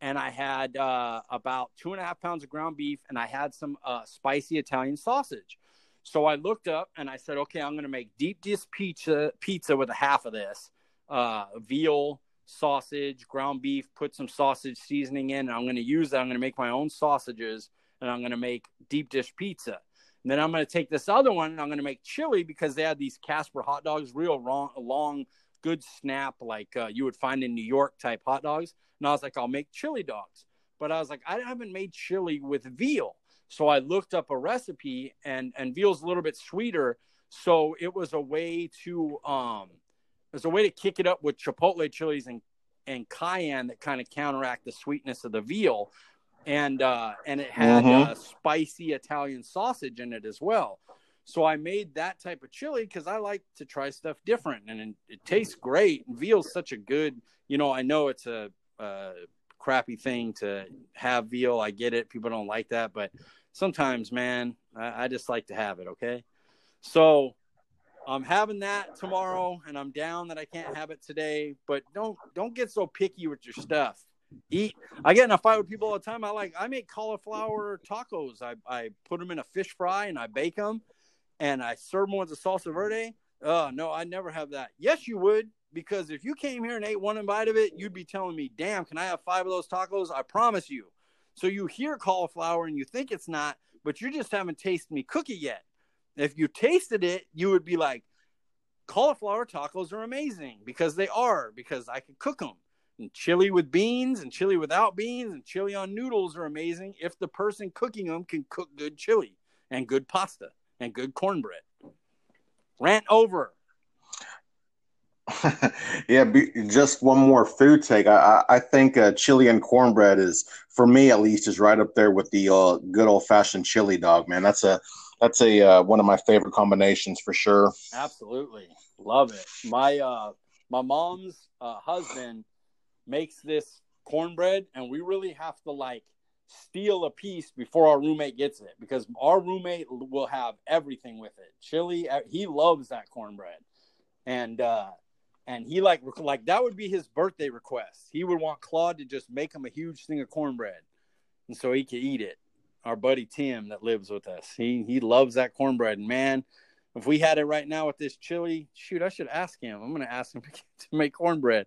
and I had uh, about two and a half pounds of ground beef, and I had some uh, spicy Italian sausage. So I looked up and I said, okay, I'm going to make deep dish pizza pizza with a half of this uh, veal sausage, ground beef, put some sausage seasoning in. And I'm going to use that. I'm going to make my own sausages and I'm going to make deep dish pizza. And then I'm going to take this other one and I'm going to make chili because they had these Casper hot dogs, real long, long good snap like uh, you would find in New York type hot dogs. And I was like, I'll make chili dogs. But I was like, I haven't made chili with veal. So I looked up a recipe and and veal's a little bit sweeter. So it was a way to um it was a way to kick it up with chipotle chilies and and cayenne that kind of counteract the sweetness of the veal and uh, and it had mm-hmm. spicy Italian sausage in it as well. So I made that type of chili because I like to try stuff different, and it, tastes great. Veal's such a good, you know. I know it's a, a crappy thing to have veal. I get it; people don't like that, but sometimes, man, I, I just like to have it. Okay, so I'm having that tomorrow, and I'm down that I can't have it today. But don't don't get so picky with your stuff eat. I get in a fight with people all the time. I like I make cauliflower tacos. I I put them in a fish fry and I bake them, and I serve them with a salsa verde. Oh no, I never have that. Yes, you would. because if you came here and ate one bite of it, you'd be telling me, "Damn, can I have five of those tacos?" I promise you. So you hear cauliflower and you think it's not, but you just haven't tasted me cook it yet. If you tasted it, you would be like, cauliflower tacos are amazing because they are, because I can cook them. And chili with beans and chili without beans and chili on noodles are amazing if the person cooking them can cook good chili and good pasta and good cornbread. Rant over. yeah, be, just one more food take. I, I think uh, chili and cornbread is, for me at least, is right up there with the uh, good old fashioned chili dog. Man, that's a that's a uh, one of my favorite combinations for sure. Absolutely, love it. My uh, my mom's uh, husband makes this cornbread, and we really have to like steal a piece before our roommate gets it because our roommate will have everything with it. Chili, he loves that cornbread, and uh, and he like like that would be his birthday request. He would want Claude to just make him a huge thing of cornbread, and so he could eat it. Our buddy Tim that lives with us, he he loves that cornbread. Man, if we had it right now with this chili, shoot, I should ask him. I'm going to ask him to make cornbread.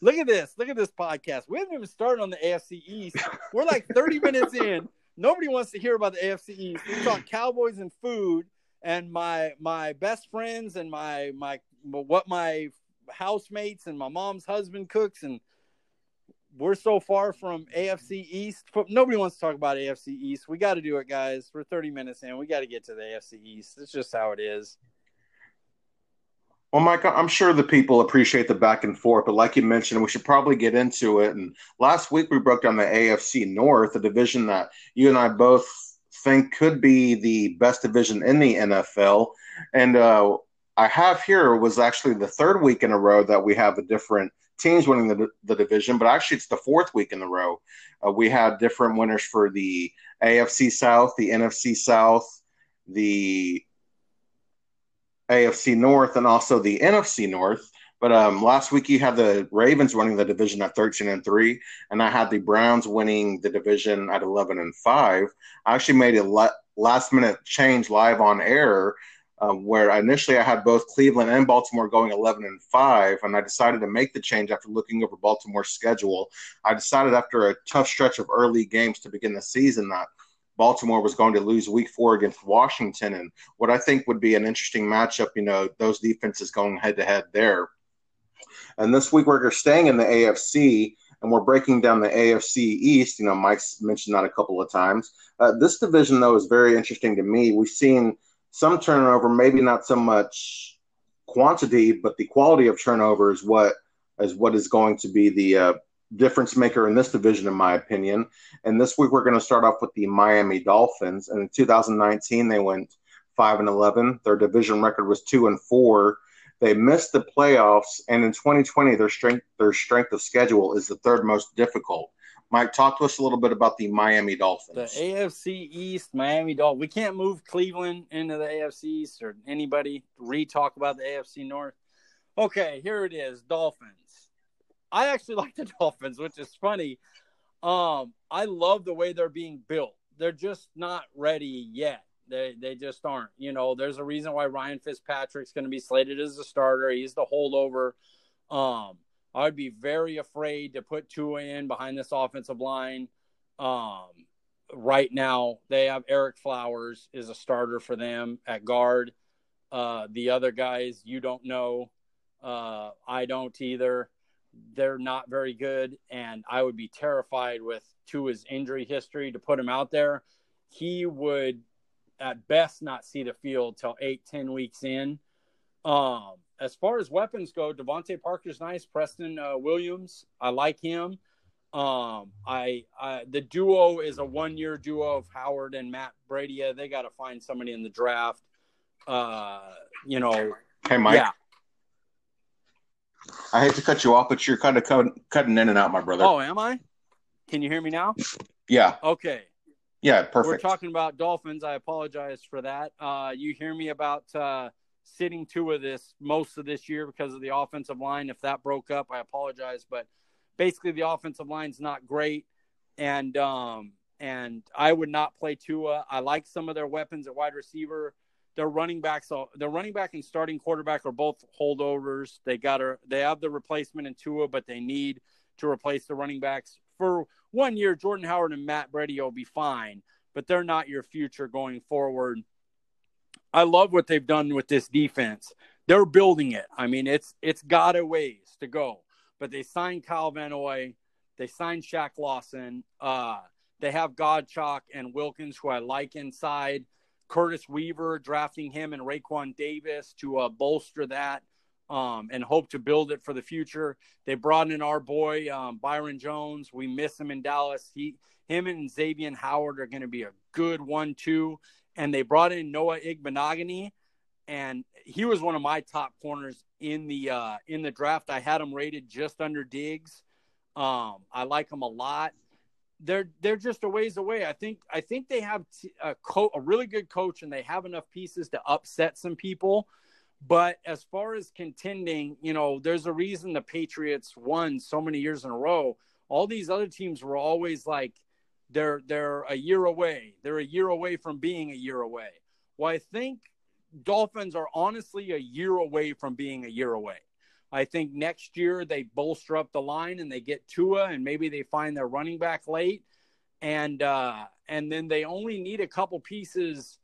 Look at this. Look at this podcast. We haven't even started on the AFC East. We're like 30 minutes in. Nobody wants to hear about the AFC East. We talk Cowboys and food and my my best friends and my my what my housemates and my mom's husband cooks and we're so far from AFC East. Nobody wants to talk about AFC East. We got to do it, guys. We're 30 minutes in. We got to get to the AFC East. It's just how it is. Well, Mike, I'm sure the people appreciate the back and forth, but like you mentioned, we should probably get into it. And last week we broke down the AFC North, a division that you and I both think could be the best division in the NFL. And uh, I have here was actually the third week in a row that we have a different teams winning the, the division, but actually it's the fourth week in a row. Uh, we had different winners for the AFC South, the NFC South, the AFC North, and also the NFC North. But um, last week you had the Ravens winning the division at 13 and 3, and I had the Browns winning the division at 11 and 5. I actually made a last minute change live on air um, where initially I had both Cleveland and Baltimore going 11 and 5, and I decided to make the change after looking over Baltimore's schedule. I decided after a tough stretch of early games to begin the season that Baltimore was going to lose week four against Washington, and what I think would be an interesting matchup, you know, those defenses going head to head there. And this week we're staying in the AFC and we're breaking down the AFC East. You know, Mike's mentioned that a couple of times. Uh, this division, though, is very interesting to me. We've seen some turnover, maybe not so much quantity, but the quality of turnover is what is what is going to be the uh, difference maker in this division, in my opinion. And this week we're going to start off with the Miami Dolphins. And in 2019, they went five and 11. Their division record was two and four. They missed the playoffs, and in 2020, their strength their strength of schedule is the third most difficult. Mike, talk to us a little bit about the Miami Dolphins. The AFC East, Miami Dolphins. We can't move Cleveland into the AFC East or anybody re-talk about the AFC North. Okay, here it is, Dolphins. I actually like the Dolphins, which is funny. Um, I love the way they're being built. They're just not ready yet. They they just aren't. You know, there's a reason why Ryan Fitzpatrick's going to be slated as a starter. He's the holdover. Um, I would be very afraid to put Tua in behind this offensive line. Um, right now, they have Ereck Flowers is a starter for them at guard. Uh, the other guys, you don't know. Uh, I don't either. They're not very good, and I would be terrified with Tua's injury history to put him out there. He would, at best, not see the field till eight, ten weeks in. Um, as far as weapons go, DeVante Parker's nice. Preston uh, Williams, I like him. Um, I, I the duo is a one year duo of Howard and Matt Breida. They got to find somebody in the draft. Uh, you know. Hey, Mike. Yeah. I hate to cut you off, but you're kind of cutting in and out, my brother. Oh, am I? Can you hear me now? Yeah. Okay. Yeah, perfect. We're talking about Dolphins. I apologize for that. Uh, you hear me about uh, sitting Tua of this most of this year because of the offensive line. If that broke up, I apologize, but basically the offensive line's not great, and um, and I would not play Tua. I like some of their weapons at wide receiver. their running backs, their running back and starting quarterback are both holdovers. They got a, they have the replacement in Tua, but they need to replace the running backs for one year. Jordan Howard and Matt Breida will be fine, but they're not your future going forward. I love what they've done with this defense. They're building it. I mean, it's it's got a ways to go, but they signed Kyle Van Noy, they signed Shaq Lawson. Uh, they have Godchaux and Wilkins, who I like inside. Curtis Weaver, drafting him and Raekwon Davis to uh, bolster that um, and hope to build it for the future. They brought in our boy um, Byron Jones. We miss him in Dallas. He, him, and Xavier Howard are going to be a good one-two. And they brought in Noah Igbinoghene, and he was one of my top corners in the uh, in the draft. I had him rated just under Diggs. Um, I like him a lot they're they're just a ways away. I think I think they have a co- a really good coach and they have enough pieces to upset some people. But as far as contending, you know, there's a reason the Patriots won so many years in a row. All these other teams were always like they're they're a year away. They're a year away from being a year away. Well, I think Dolphins are honestly a year away from being a year away. I think next year they bolster up the line and they get Tua and maybe they find their running back late and uh, and then they only need a couple pieces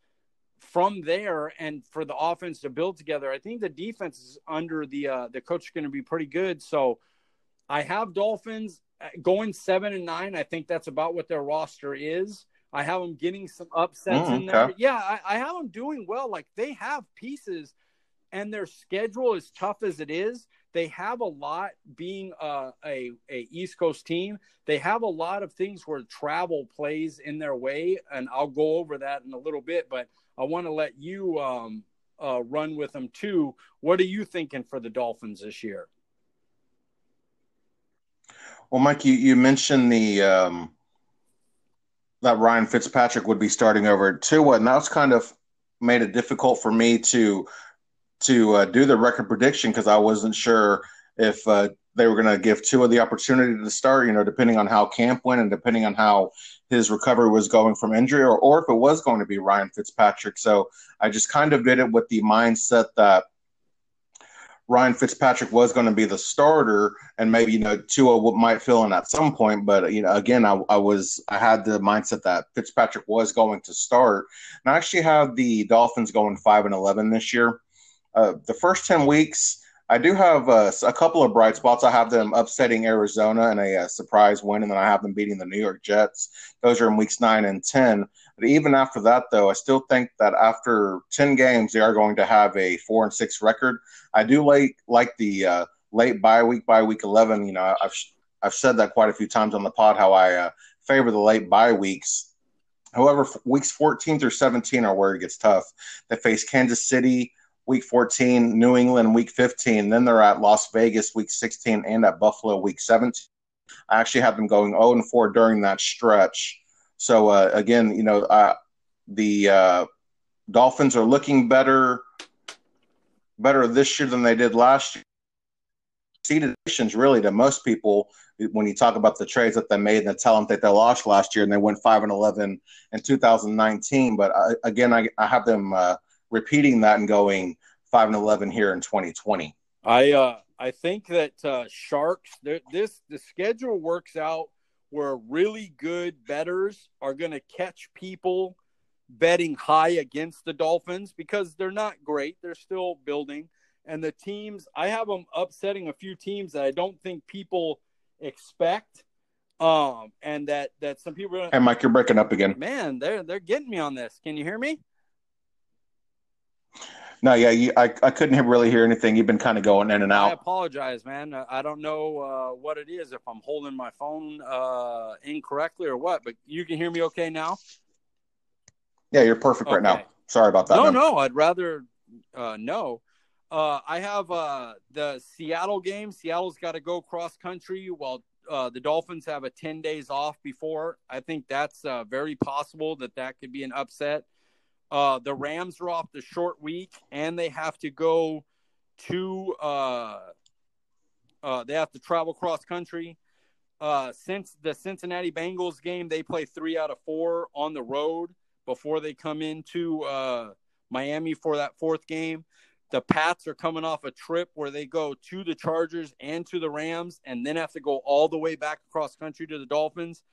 from there and for the offense to build together. I think the defense is under the uh, the coach is going to be pretty good. So I have Dolphins going seven and nine. I think that's about what their roster is. I have them getting some upsets mm, in there. Okay. Yeah, I, I have them doing well. Like they have pieces, and their schedule is tough as it is they have a lot being a, a, a East Coast team. They have a lot of things where travel plays in their way, and I'll go over that in a little bit. But I want to let you um, uh, run with them too. What are you thinking for the Dolphins this year? Well, Mike, you, you mentioned the um, that Ryan Fitzpatrick would be starting over at Tua, and that's kind of made it difficult for me to to uh, do the record prediction because I wasn't sure if uh, they were going to give Tua the opportunity to start, you know, depending on how camp went and depending on how his recovery was going from injury or, or if it was going to be Ryan Fitzpatrick. So I just kind of did it with the mindset that Ryan Fitzpatrick was going to be the starter and maybe, you know, Tua might fill in at some point. But, you know, again, I, I was, I had the mindset that Fitzpatrick was going to start. And I actually have the Dolphins going 5 and 11 this year. Uh, the first 10 weeks, I do have uh, a couple of bright spots. I have them upsetting Arizona in a, uh, surprise win, and then I have them beating the New York Jets. Those are in weeks nine and 10. But even after that, though, I still think that after 10 games, they are going to have a four and six record. I do like, like the uh, late bye week by week 11. You know, I've, I've said that quite a few times on the pod how I uh, favor the late bye weeks. However, weeks 14 through 17 are where it gets tough. They face Kansas City, week 14, New England week 15. Then they're at Las Vegas week 16 and at Buffalo week 17. I actually have them going 0 and 4 during that stretch. So uh, again, you know, uh, the uh, Dolphins are looking better, better this year than they did last year. Seeded really to most people when you talk about the trades that they made and the talent that they lost last year, and they went five and eleven in 2019. But uh, again, I, I have them uh, repeating that and going five and eleven here in 2020. I uh, I think that uh, sharks this the schedule works out where really good betters are going to catch people betting high against the Dolphins because they're not great. They're still building. And the teams, I have them upsetting a few teams that I don't think people expect. Um, and that that some people. Hey, Mike, you're breaking up again. Man, they're they're getting me on this. Can you hear me? No, yeah, you, I, I couldn't really hear anything. You've been kind of going in and out. I apologize, man. I don't know uh, what it is, if I'm holding my phone uh, incorrectly or what, but you can hear me okay now? Yeah, you're perfect okay. right now. Sorry about that. No, man. no, I'd rather uh, no. Uh, I have uh, the Seattle game. Seattle's got to go cross country while uh, the Dolphins have a 10 days off before. I think that's uh, very possible that that could be an upset. Uh, the Rams are off the short week, and they have to go to uh, uh, they have to travel cross country. Uh, since the Cincinnati Bengals game, they play three out of four on the road before they come into uh, Miami for that fourth game. The Pats are coming off a trip where they go to the Chargers and to the Rams and then have to go all the way back across country to the Dolphins.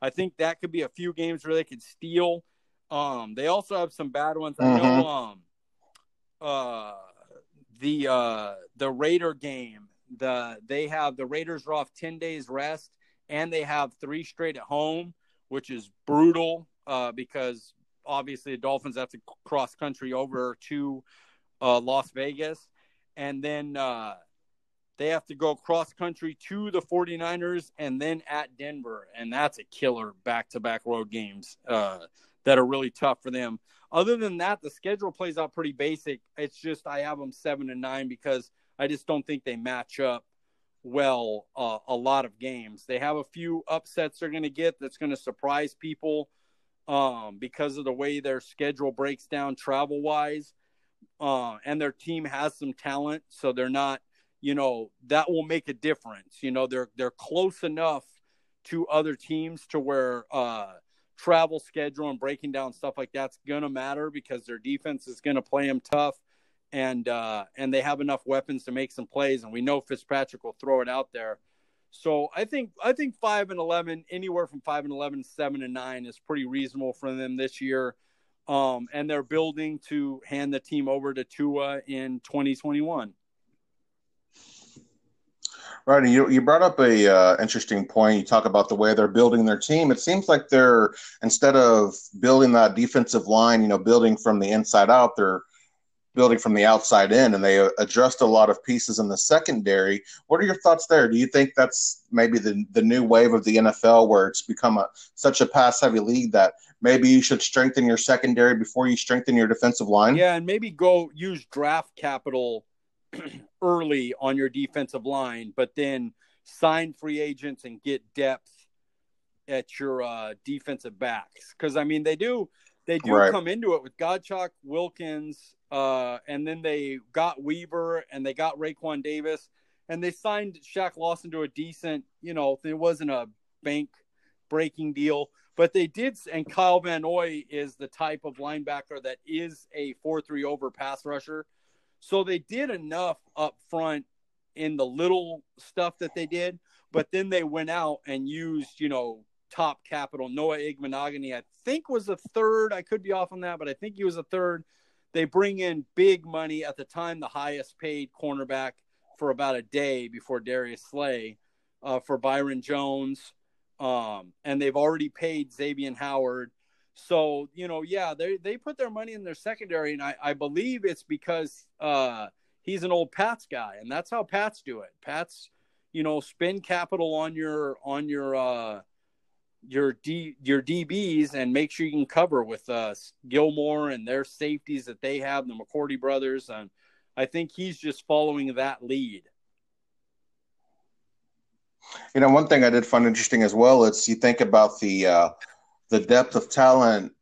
I think that could be a few games where they could steal. Um, they also have some bad ones. I know Mhm. um, uh, the uh, the Raider game. The they have the Raiders are off ten days rest and they have three straight at home, which is brutal uh, because obviously the Dolphins have to cross country over to uh, Las Vegas, and then uh, they have to go cross country to the 49ers and then at Denver, and that's a killer back to back road games uh, that are really tough for them. Other than that, the schedule plays out pretty basic. It's just I have them seven and nine because I just don't think they match up well uh, a lot of games. They have a few upsets they're going to get that's going to surprise people um, because of the way their schedule breaks down travel wise. Uh, and their team has some talent, so they're not, you know, that will make a difference. You know, they're they're close enough to other teams to where uh, travel schedule and breaking down stuff like that's gonna matter because their defense is gonna play them tough, and uh, and they have enough weapons to make some plays, and we know Fitzpatrick will throw it out there. So I think I think five and eleven, anywhere from five and 11, 7 and nine is pretty reasonable for them this year. Um, and they're building to hand the team over to Tua in 2021. Right. You, you brought up a uh, interesting point. You talk about the way they're building their team. It seems like they're instead of building that defensive line, you know, building from the inside out, they're building from the outside in, and they addressed a lot of pieces in the secondary. What are your thoughts there? Do you think that's maybe the the new wave of the NFL, where it's become a such a pass heavy league that maybe you should strengthen your secondary before you strengthen your defensive line? Yeah, and maybe go use draft capital early on your defensive line, but then sign free agents and get depth at your uh, defensive backs. Because I mean, they do they do Right. come into it with Godchaux, Wilkins, uh, and then they got Weaver and they got Raekwon Davis, and they signed Shaq Lawson to a decent, you know, it wasn't a bank breaking deal, but they did. And Kyle Van Noy is the type of linebacker that is a four-three over pass rusher. So they did enough up front in the little stuff that they did, but then they went out and used, you know, top capital. Noah Igbinoghene, I think, was a third. I could be off on that, but I think he was a third. They bring in big money at the time, the highest paid cornerback for about a day before Darius Slay uh, for Byron Jones. Um, and they've already paid Xavier Howard. So, you know, yeah, they they put their money in their secondary, and I, I believe it's because uh, he's an old Pats guy, and that's how Pats do it. Pats, you know, spend capital on your on your uh, your D your DBs and make sure you can cover with uh, Gilmore and their safeties that they have, the McCourty brothers, and I think he's just following that lead. You know, one thing I did find interesting as well is you think about the uh, the depth of talent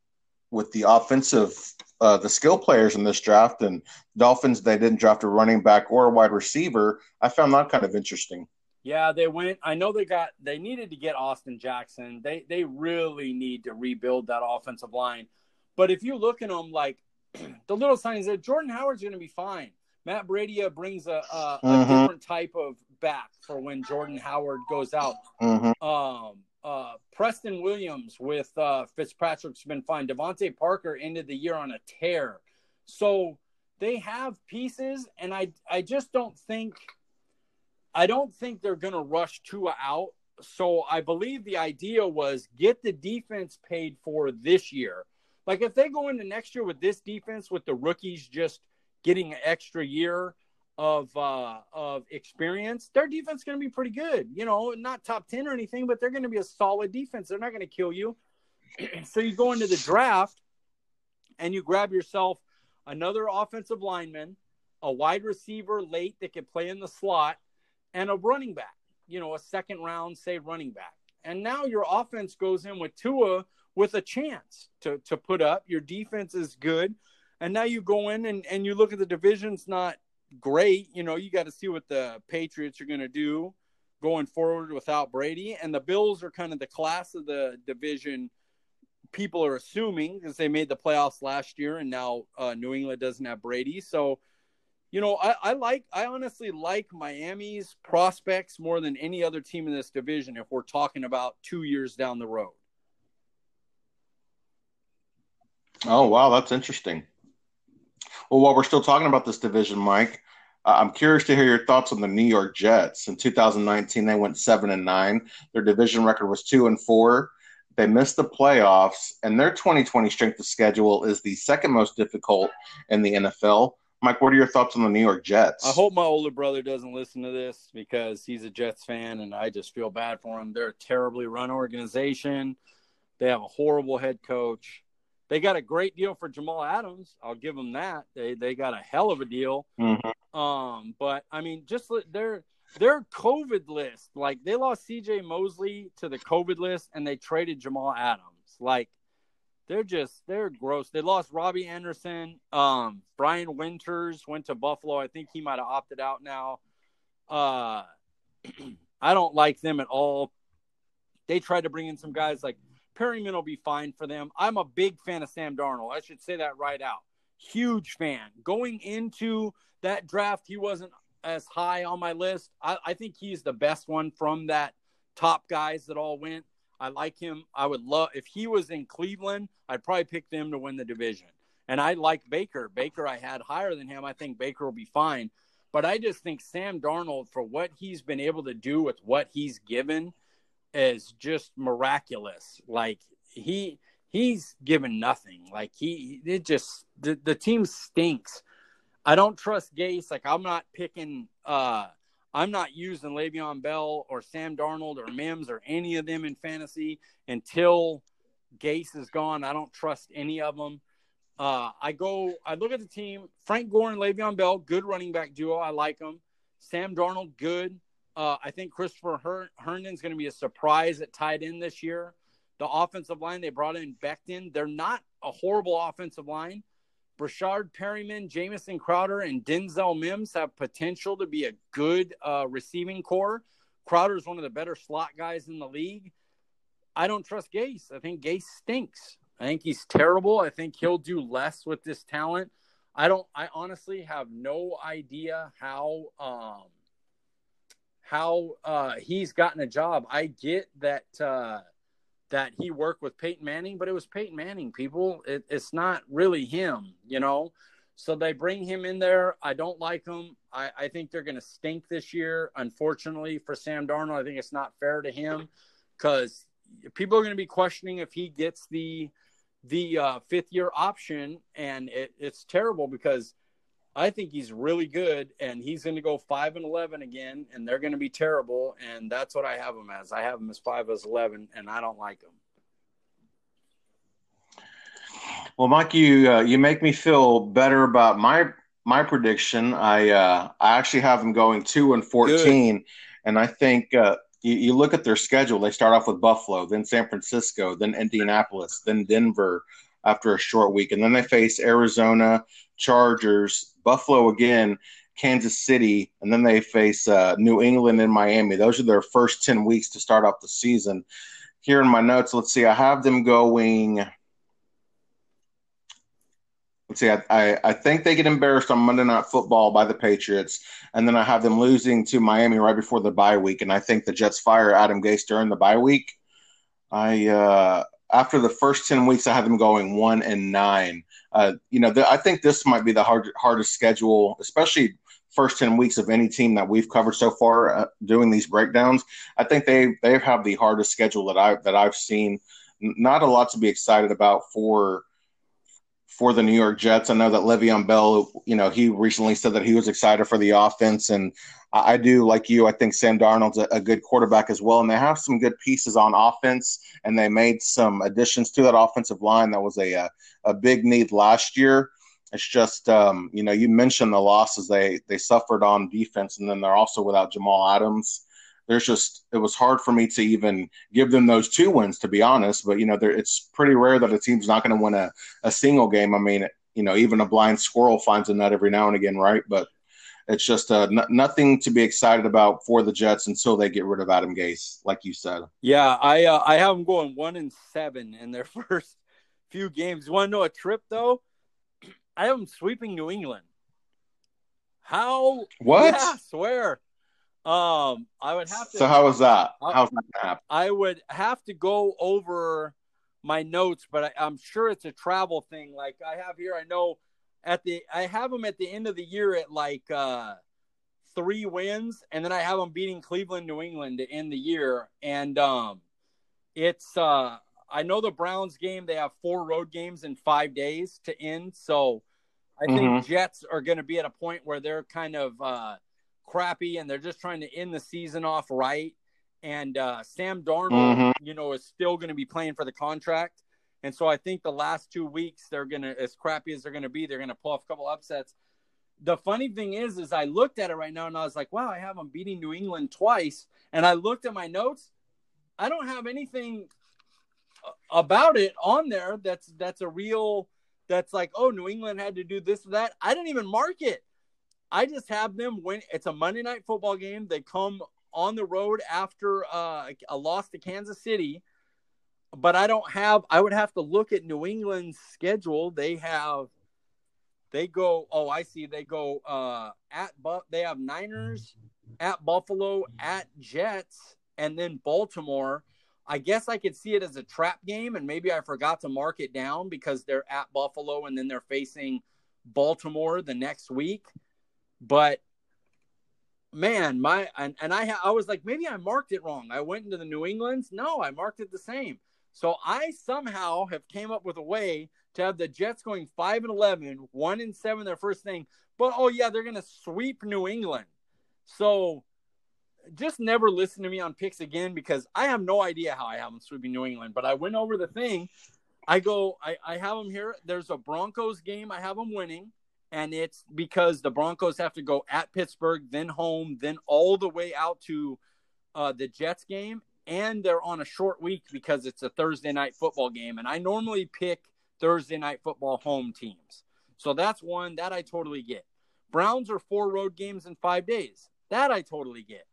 with the offensive, uh, the skill players in this draft, and Dolphins they didn't draft a running back or a wide receiver. I found that kind of interesting. Yeah, they went. I know they got. They needed to get Austin Jackson. They they really need to rebuild that offensive line. But if you look at them, like the little signs that Jordan Howard's going to be fine. Matt Breida brings a, a, a Mhm. different type of back for when Jordan Howard goes out. hmm Um, uh, Preston Williams with uh, Fitzpatrick's been fine. DeVante Parker ended the year on a tear. So they have pieces, and I I just don't think I don't think they're to rush Tua out. So I believe the idea was get the defense paid for this year. Like if they go into next year with this defense, with the rookies just getting an extra year of uh, of experience, their defense is going to be pretty good. You know, not top ten or anything, but they're going to be a solid defense. They're not going to kill you. so you go into the draft and you grab yourself another offensive lineman, a wide receiver late that can play in the slot, and a running back. You know, a second round, say running back. And now your offense goes in with Tua with a chance to to put up. Your defense is good. And now you go in and, and you look at the division's not great. You know, you got to see what the Patriots are going to do going forward without Brady. And the Bills are kind of the class of the division people are assuming because they made the playoffs last year and now uh, New England doesn't have Brady. So, you know, I, I like, I honestly like Miami's prospects more than any other team in this division if we're talking about two years down the road. Oh, wow. That's interesting. Well, while we're still talking about this division, Mike, uh, I'm curious to hear your thoughts on the New York Jets. In 2019, they went seven and nine. Their division record was two and four. They missed the playoffs, and their 2020 strength of schedule is the second most difficult in the NFL. Mike, what are your thoughts on the New York Jets? I hope my older brother doesn't listen to this because he's a Jets fan, and I just feel bad for him. They're a terribly run organization. They have a horrible head coach. They got a great deal for Jamal Adams. I'll give them that. They they got a hell of a deal. Mm-hmm. Um, but I mean, just their their COVID list, like they lost C.J. Mosley to the COVID list, and they traded Jamal Adams. Like they're just they're gross. They lost Robbie Anderson. Um, Brian Winters went to Buffalo. I think he might have opted out now. Uh, I don't like them at all. They tried to bring in some guys like Perriman will be fine for them. I'm a big fan of Sam Darnold. I should say that right out. Huge fan. Going into that draft, he wasn't as high on my list. I, I think he's the best one from that top guys that all went. I like him. I would love if he was in Cleveland, I'd probably pick them to win the division. And I like Baker. Baker I had higher than him. I think Baker will be fine. But I just think Sam Darnold, for what he's been able to do with what he's given, is just miraculous. Like he he's given nothing. Like he it just the, the team stinks. I don't trust Gase. Like I'm not picking uh I'm not using Le'Veon Bell or Sam Darnold or Mims or any of them in fantasy until Gase is gone. I don't trust any of them. Uh, I go, I look at the team. Frank Gore and Le'Veon Bell, good running back duo. I like them. Sam Darnold, good. Uh, I think Christopher Her- Herndon's going to be a surprise at tight end this year. The offensive line, they brought in Becton. They're not a horrible offensive line. Breshad Perriman, Jamison Crowder, and Denzel Mims have potential to be a good uh, receiving core. Crowder is one of the better slot guys in the league. I don't trust Gase. I think Gase stinks. I think he's terrible. I think he'll do less with this talent. I don't. I honestly have no idea how um, how uh, he's gotten a job. I get that uh, that he worked with Peyton Manning, but it was Peyton Manning. People, it, it's not really him, you know. So they bring him in there. I don't like him. I, I think they're going to stink this year. Unfortunately for Sam Darnold, I think it's not fair to him because people are going to be questioning if he gets the the uh, fifth year option, and it, it's terrible because I think he's really good, and he's going to go five and eleven again, and they're going to be terrible, and that's what I have him as. I have him as five as eleven, and I don't like him. Well, Mike, you uh, you make me feel better about my my prediction. I uh, I actually have them going two and fourteen, good. and I think uh, you, you look at their schedule. They start off with Buffalo, then San Francisco, then Indianapolis, then Denver after a short week, and then they face Arizona, Chargers, Buffalo again, Kansas City, and then they face uh, New England and Miami. Those are their first 10 weeks to start off the season. Here in my notes, let's see, I have them going. Let's see, I, I, I think they get embarrassed on Monday Night Football by the Patriots, and then I have them losing to Miami right before the bye week, and I think the Jets fire Adam Gase during the bye week. I uh, after the first 10 weeks, I had them going one and nine. Uh, you know, the, I think this might be the hard, hardest schedule, especially first 10 weeks of any team that we've covered so far uh, doing these breakdowns. I think they, they have the hardest schedule that I, that I've seen. Not a lot to be excited about for, for the New York Jets. I know that Le'Veon Bell, you know, he recently said that he was excited for the offense, and I, do like you. I think Sam Darnold's a, a, good quarterback as well, and they have some good pieces on offense, and they made some additions to that offensive line. That was a a, a big need last year. It's just um, you know you mentioned the losses they they suffered on defense, and then they're also without Jamal Adams. There's just it was hard for me to even give them those two wins to be honest. But you know it's pretty rare that a team's not going to win a, a single game. I mean you know even a blind squirrel finds a nut every now and again, right? But it's just uh, n- nothing to be excited about for the Jets until they get rid of Adam Gase, like you said. Yeah, I uh, I have them going one and seven in their first few games. You want to know a trip though? I have them sweeping New England. How? What? Yeah, I swear. Um, I would have to. So how was that? I- How's that happen? I would have to go over my notes, but I, I'm sure it's a travel thing. Like I have here, I know at the I have them at the end of the year at like uh three wins, and then I have them beating Cleveland, New England to end the year, and um, it's uh I know the Browns game. They have four road games in five days to end, so I think Mhm. Jets are going to be at a point where they're kind of uh crappy and they're just trying to end the season off right. And uh, Sam Darnold, Mhm. you know, is still going to be playing for the contract. And so I think the last two weeks they're going to, as crappy as they're going to be, they're going to pull off a couple upsets. The funny thing is, is I looked at it right now and I was like, wow, I have them beating New England twice. And I looked at my notes. I don't have anything about it on there that's that's a real that's like oh New England had to do this or that. I didn't even mark it. I just have them win. It's a Monday night football game. They come on the road after uh, a loss to Kansas City, but I don't have. I would have to look at New England's schedule. They have. They go. Oh, I see. They go uh, at. But they have Niners at Buffalo at Jets and then Baltimore. I guess I could see it as a trap game, and maybe I forgot to mark it down because they're at Buffalo and then they're facing Baltimore the next week. But man, my and, and I I was like maybe I marked it wrong. I went into the New England's. No, I marked it the same. So I somehow have came up with a way to have the Jets going 5 and 11, 1 and 7 their first thing. But oh yeah, they're going to sweep New England. So just never listen to me on picks again because I have no idea how I have them sweeping New England. But I went over the thing. I go, I, I have them here. There's a Broncos game. I have them winning. And it's because the Broncos have to go at Pittsburgh, then home, then all the way out to uh, the Jets game. And they're on a short week because it's a Thursday night football game. And I normally pick Thursday night football home teams. So that's one that I totally get. Browns are four road games in five days. That I totally get.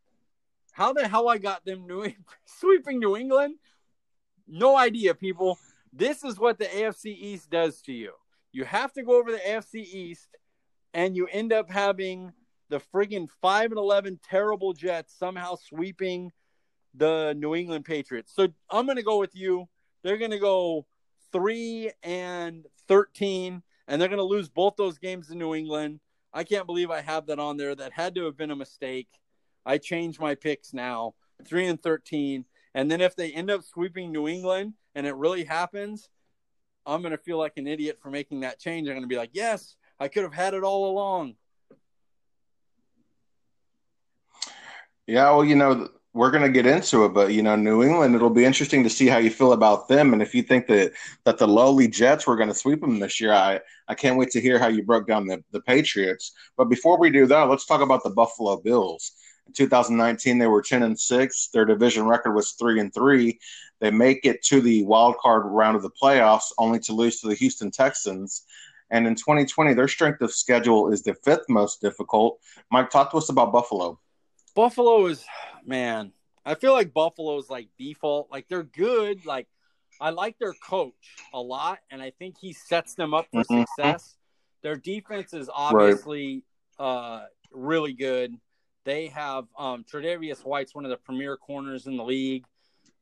How the hell I got them New sweeping New England? No idea, people. This is what the AFC East does to you. You have to go over the AFC East, and you end up having the friggin' five and eleven terrible Jets somehow sweeping the New England Patriots. So I'm gonna go with you. They're gonna go three and thirteen, and they're gonna lose both those games in New England. I can't believe I have that on there. That had to have been a mistake. I changed my picks now, three and thirteen. And then if they end up sweeping New England and it really happens, I'm gonna feel like an idiot for making that change. I'm gonna be like, yes, I could have had it all along. Yeah, well, you know, we're going to get into it, but you know, New England, it'll be interesting to see how you feel about them, and if you think that that the lowly Jets were going to sweep them this year. I I can't wait to hear how you broke down the the Patriots. But before we do that, let's talk about the Buffalo Bills. In 2019, they were 10 and six. Their division record was three and three. They make it to the wild card round of the playoffs, only to lose to the Houston Texans. And in 2020, their strength of schedule is the fifth most difficult. Mike, talk to us about Buffalo. Buffalo is man. I feel like Buffalo's like default. Like they're good. Like I like their coach a lot, and I think he sets them up for Mhm. success. Their defense is obviously uh, really good. They have um, Tre'Davious White's one of the premier corners in the league.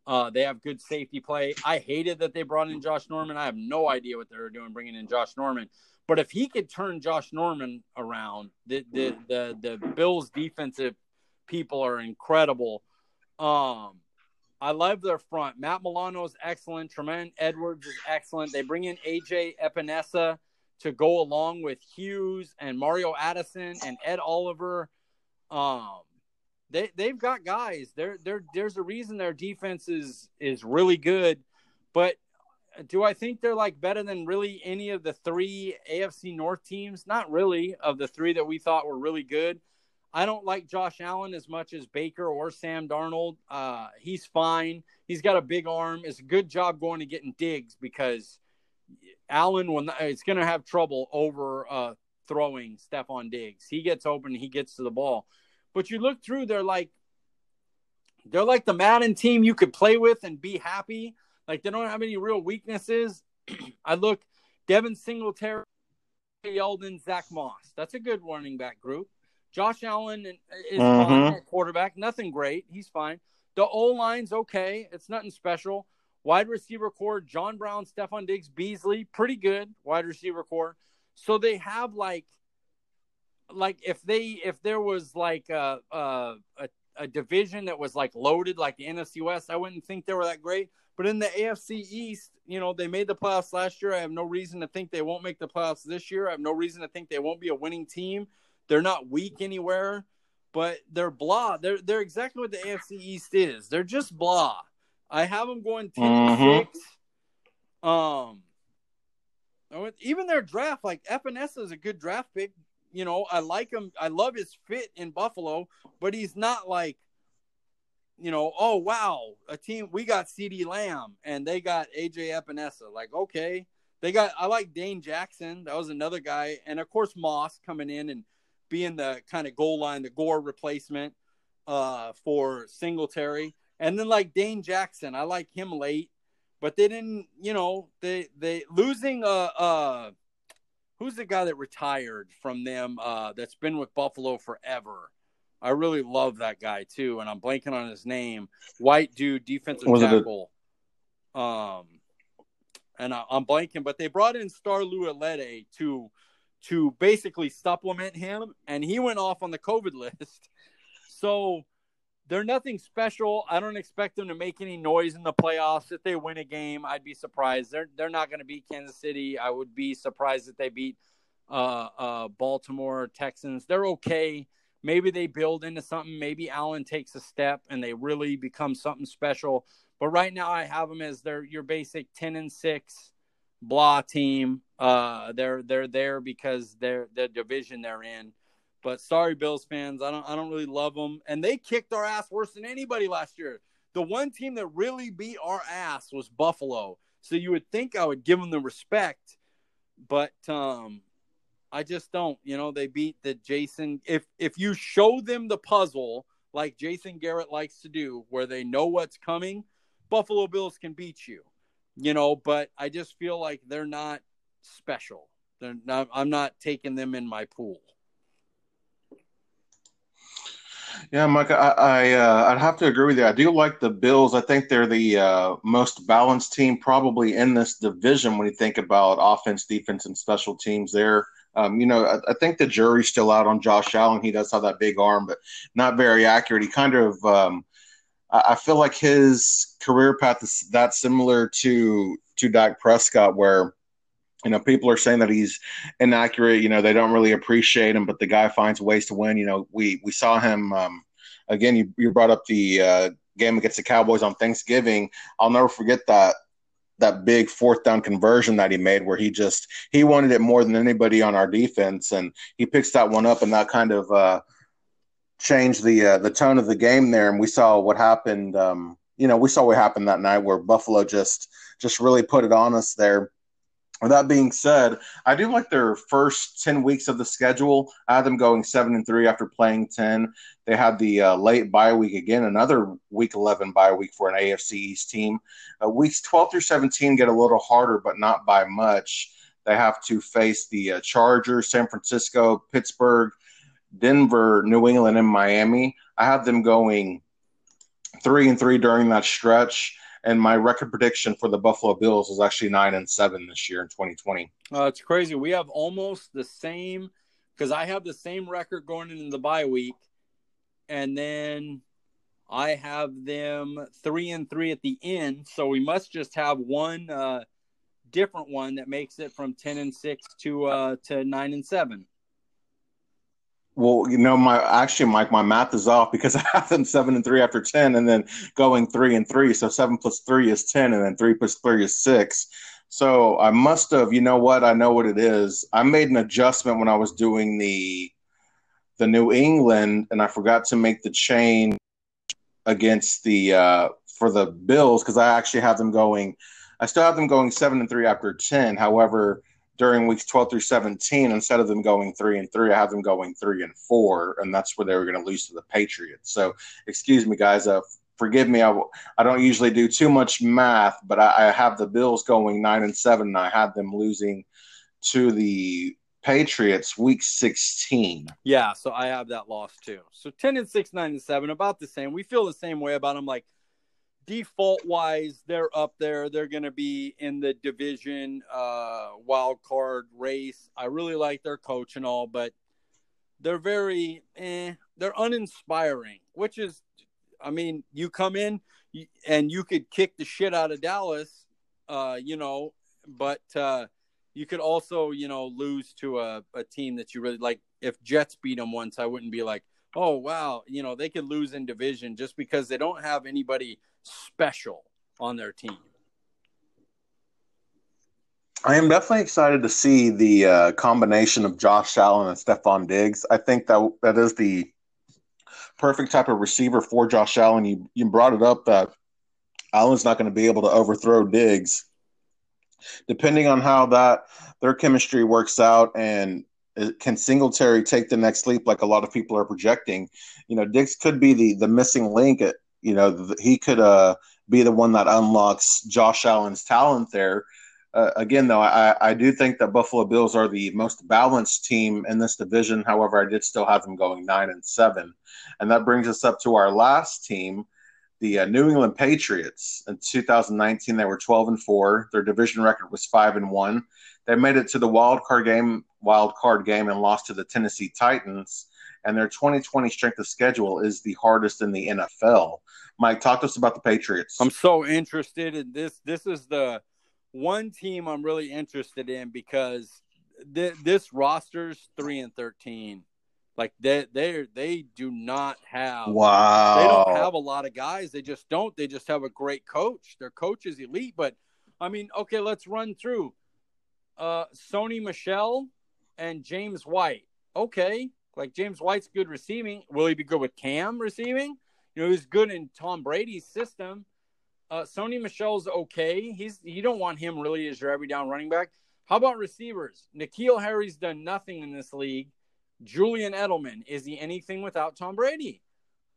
Uh, they have good safety play. I hated that they brought in Josh Norman. I have no idea what they were doing bringing in Josh Norman. But if he could turn Josh Norman around, the the the, the Bills' defensive people are incredible. Um, I love their front. Matt Milano is excellent. Tremaine Edwards is excellent. They bring in AJ Epenesa to go along with Hughes and Mario Addison and Ed Oliver. Um, they they've got guys. There there there's a reason their defense is is really good, but do I think they're like better than really any of the three AFC North teams? Not really. Of the three that we thought were really good, I don't like Josh Allen as much as Baker or Sam Darnold. Uh, he's fine. He's got a big arm. It's a good job going and getting Diggs because Allen not, it's going to have trouble over uh, throwing Stefon Diggs. He gets open, he gets to the ball. But you look through, they're like they're like the Madden team you could play with and be happy. Like they don't have any real weaknesses. I look Devin Singletary, Yeldon, Zach Moss. That's a good running back group. Josh Allen is mm-hmm. quarterback. Nothing great. He's fine. The O line's okay. It's nothing special. Wide receiver core: John Brown, Stefon Diggs, Beasley. Pretty good wide receiver core. So they have like, like if they if there was like a a, a, a division that was like loaded like the NFC West, I wouldn't think they were that great. But in the AFC East, you know, they made the playoffs last year. I have no reason to think they won't make the playoffs this year. I have no reason to think they won't be a winning team. They're not weak anywhere, but they're blah. They're they're exactly what the AFC East is. They're just blah. I have them going 10 mm-hmm. six. Um, even their draft, like Epenesa is a good draft pick. You know, I like him. I love his fit in Buffalo, but he's not like you know, oh wow, a team we got CeeDee Lamb and they got AJ Epenesa. Like, okay. They got I like Dane Jackson. That was another guy. And of course Moss coming in and being the kind of goal line, the gore replacement uh for Singletary. And then like Dane Jackson, I like him late, but they didn't, you know, they they losing uh uh who's the guy that retired from them uh that's been with Buffalo forever. I really love that guy too, and I'm blanking on his name. White dude, defensive Was tackle. Um, and I, am blanking, but they brought in Star Lotulelei to to basically supplement him, and he went off on the COVID list. So they're nothing special. I don't expect them to make any noise in the playoffs. If they win a game, I'd be surprised. They're they're not going to beat Kansas City. I would be surprised if they beat uh, uh, Baltimore Texans. They're okay maybe they build into something. Maybe Allen takes a step and they really become something special. But right now, I have them as their your basic ten and six blah team. Uh, they're they're there because they're the division they're in. But sorry, Bills fans, I don't I don't really love them, and they kicked our ass worse than anybody last year. The one team that really beat our ass was Buffalo. So you would think I would give them the respect, but um, I just don't. You know, they beat the Jason. If if you show them the puzzle like Jason Garrett likes to do, where they know what's coming, Buffalo Bills can beat you. You know, but I just feel like they're not special. They're not, I'm not taking them in my pool. Yeah, Mike, I, I uh, I'd have to agree with you. I do like the Bills. I think they're the uh, most balanced team probably in this division when you think about offense, defense, and special teams. They're um, you know, I, I, think the jury's still out on Josh Allen. He does have that big arm, but not very accurate. He kind of, um, I, I feel like his career path is that similar to to Dak Prescott, where you know people are saying that he's inaccurate. You know, they don't really appreciate him, but the guy finds ways to win. You know, we we saw him um, again. You you brought up the uh, game against the Cowboys on Thanksgiving. I'll never forget that that big fourth down conversion that he made where he just he wanted it more than anybody on our defense and he picks that one up and that kind of uh, changed the uh, the tone of the game there and we saw what happened um, you know we saw what happened that night where buffalo just just really put it on us there with that being said, I do like their first 10 weeks of the schedule. I had them going 7 and 3 after playing 10. They had the uh, late bye week again, another week 11 bye week for an AFC East team. Uh, weeks 12 through 17 get a little harder, but not by much. They have to face the uh, Chargers, San Francisco, Pittsburgh, Denver, New England, and Miami. I have them going 3 and 3 during that stretch and my record prediction for the Buffalo Bills is actually nine and seven this year in 2020. Uh, it's crazy. We have almost the same because I have the same record going into the bye week, and then I have them three and three at the end. So we must just have one uh, different one that makes it from ten and six to uh, to nine and seven. Well, you know, my actually, Mike, my math is off because I have them seven and three after ten, and then going three and three. So seven plus three is ten, and then three plus three is six. So I must have, you know what? I know what it is. I made an adjustment when I was doing the the New England, and I forgot to make the change against the uh, for the Bills because I actually have them going. I still have them going seven and three after ten. However during weeks 12 through 17 instead of them going three and three i have them going three and four and that's where they were going to lose to the patriots so excuse me guys uh, forgive me, I, I don't usually do too much math, but I, I have the Bills going nine and seven, and I had them losing to the Patriots week 16. Yeah, so I have that loss too. So 10 and 6, 9 and 7, about the same. We feel the same way about them. Like default wise, they're up there. They're going to be in the division uh, wild card race. I really like their coach and all, but they're very, eh, they're uninspiring, which is, I mean, you come in and you could kick the shit out of Dallas, uh, you know, but, uh, you could also, you know, lose to a, a team that you really like. If Jets beat them once, I wouldn't be like, oh, wow, you know, they could lose in division just because they don't have anybody special on their team. I am definitely excited to see the uh, combination of Josh Allen and Stefon Diggs. I think that that is the perfect type of receiver for Josh Allen. You you brought it up that Allen's not going to be able to overthrow Diggs depending on how that their chemistry works out and can Singletary take the next leap like a lot of people are projecting? You know, Diggs could be the the missing link. At, you know, he could uh, be the one that unlocks Josh Allen's talent there. Uh, again, though, I, I do think that Buffalo Bills are the most balanced team in this division. However, I did still have them going nine and seven, and that brings us up to our last team, the uh, New England Patriots. In 2019 they were 12 and 4 their division record was 5 and 1 they made it to the wild card game wild card game and lost to the Tennessee Titans and their 2020 strength of schedule is the hardest in the NFL Mike talk to us about the Patriots I'm so interested in this this is the one team I'm really interested in because th- this roster's 3 and 13 like they they they do not have wow. They don't have a lot of guys. They just don't. They just have a great coach. Their coach is elite. But I mean, okay, let's run through. Uh, Sony Michel and James White. Okay, like James White's good receiving. Will he be good with Cam receiving? You know, he's good in Tom Brady's system. Uh, Sony Michel's okay. He's you don't want him really as your every down running back. How about receivers? N'Keal Harry's done nothing in this league. Julian Edelman, is he anything without Tom Brady?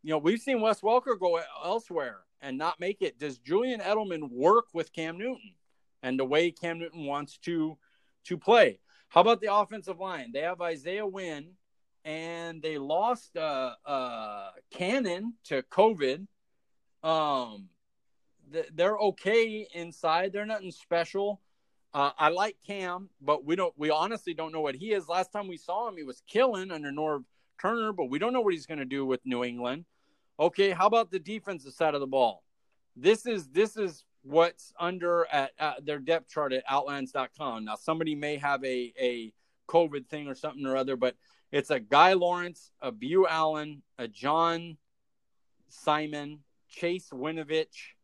You know, we've seen Wes Welker go elsewhere and not make it. Does Julian Edelman work with Cam Newton and the way Cam Newton wants to to play? How about the offensive line? They have Isaiah Wynn and they lost uh, uh, Cannon to COVID. Um, they're okay inside. They're nothing special. Uh, I like Cam, but we don't. We honestly don't know what he is. Last time we saw him, he was killing under Norv Turner, but we don't know what he's going to do with New England. Okay, how about the defensive side of the ball? This is this is what's under at, at their depth chart at Ourlads.com. Now, somebody may have a a COVID thing or something or other, but it's a Guy Lawrence, a Beau Allen, a John Simon, Chase Winovich,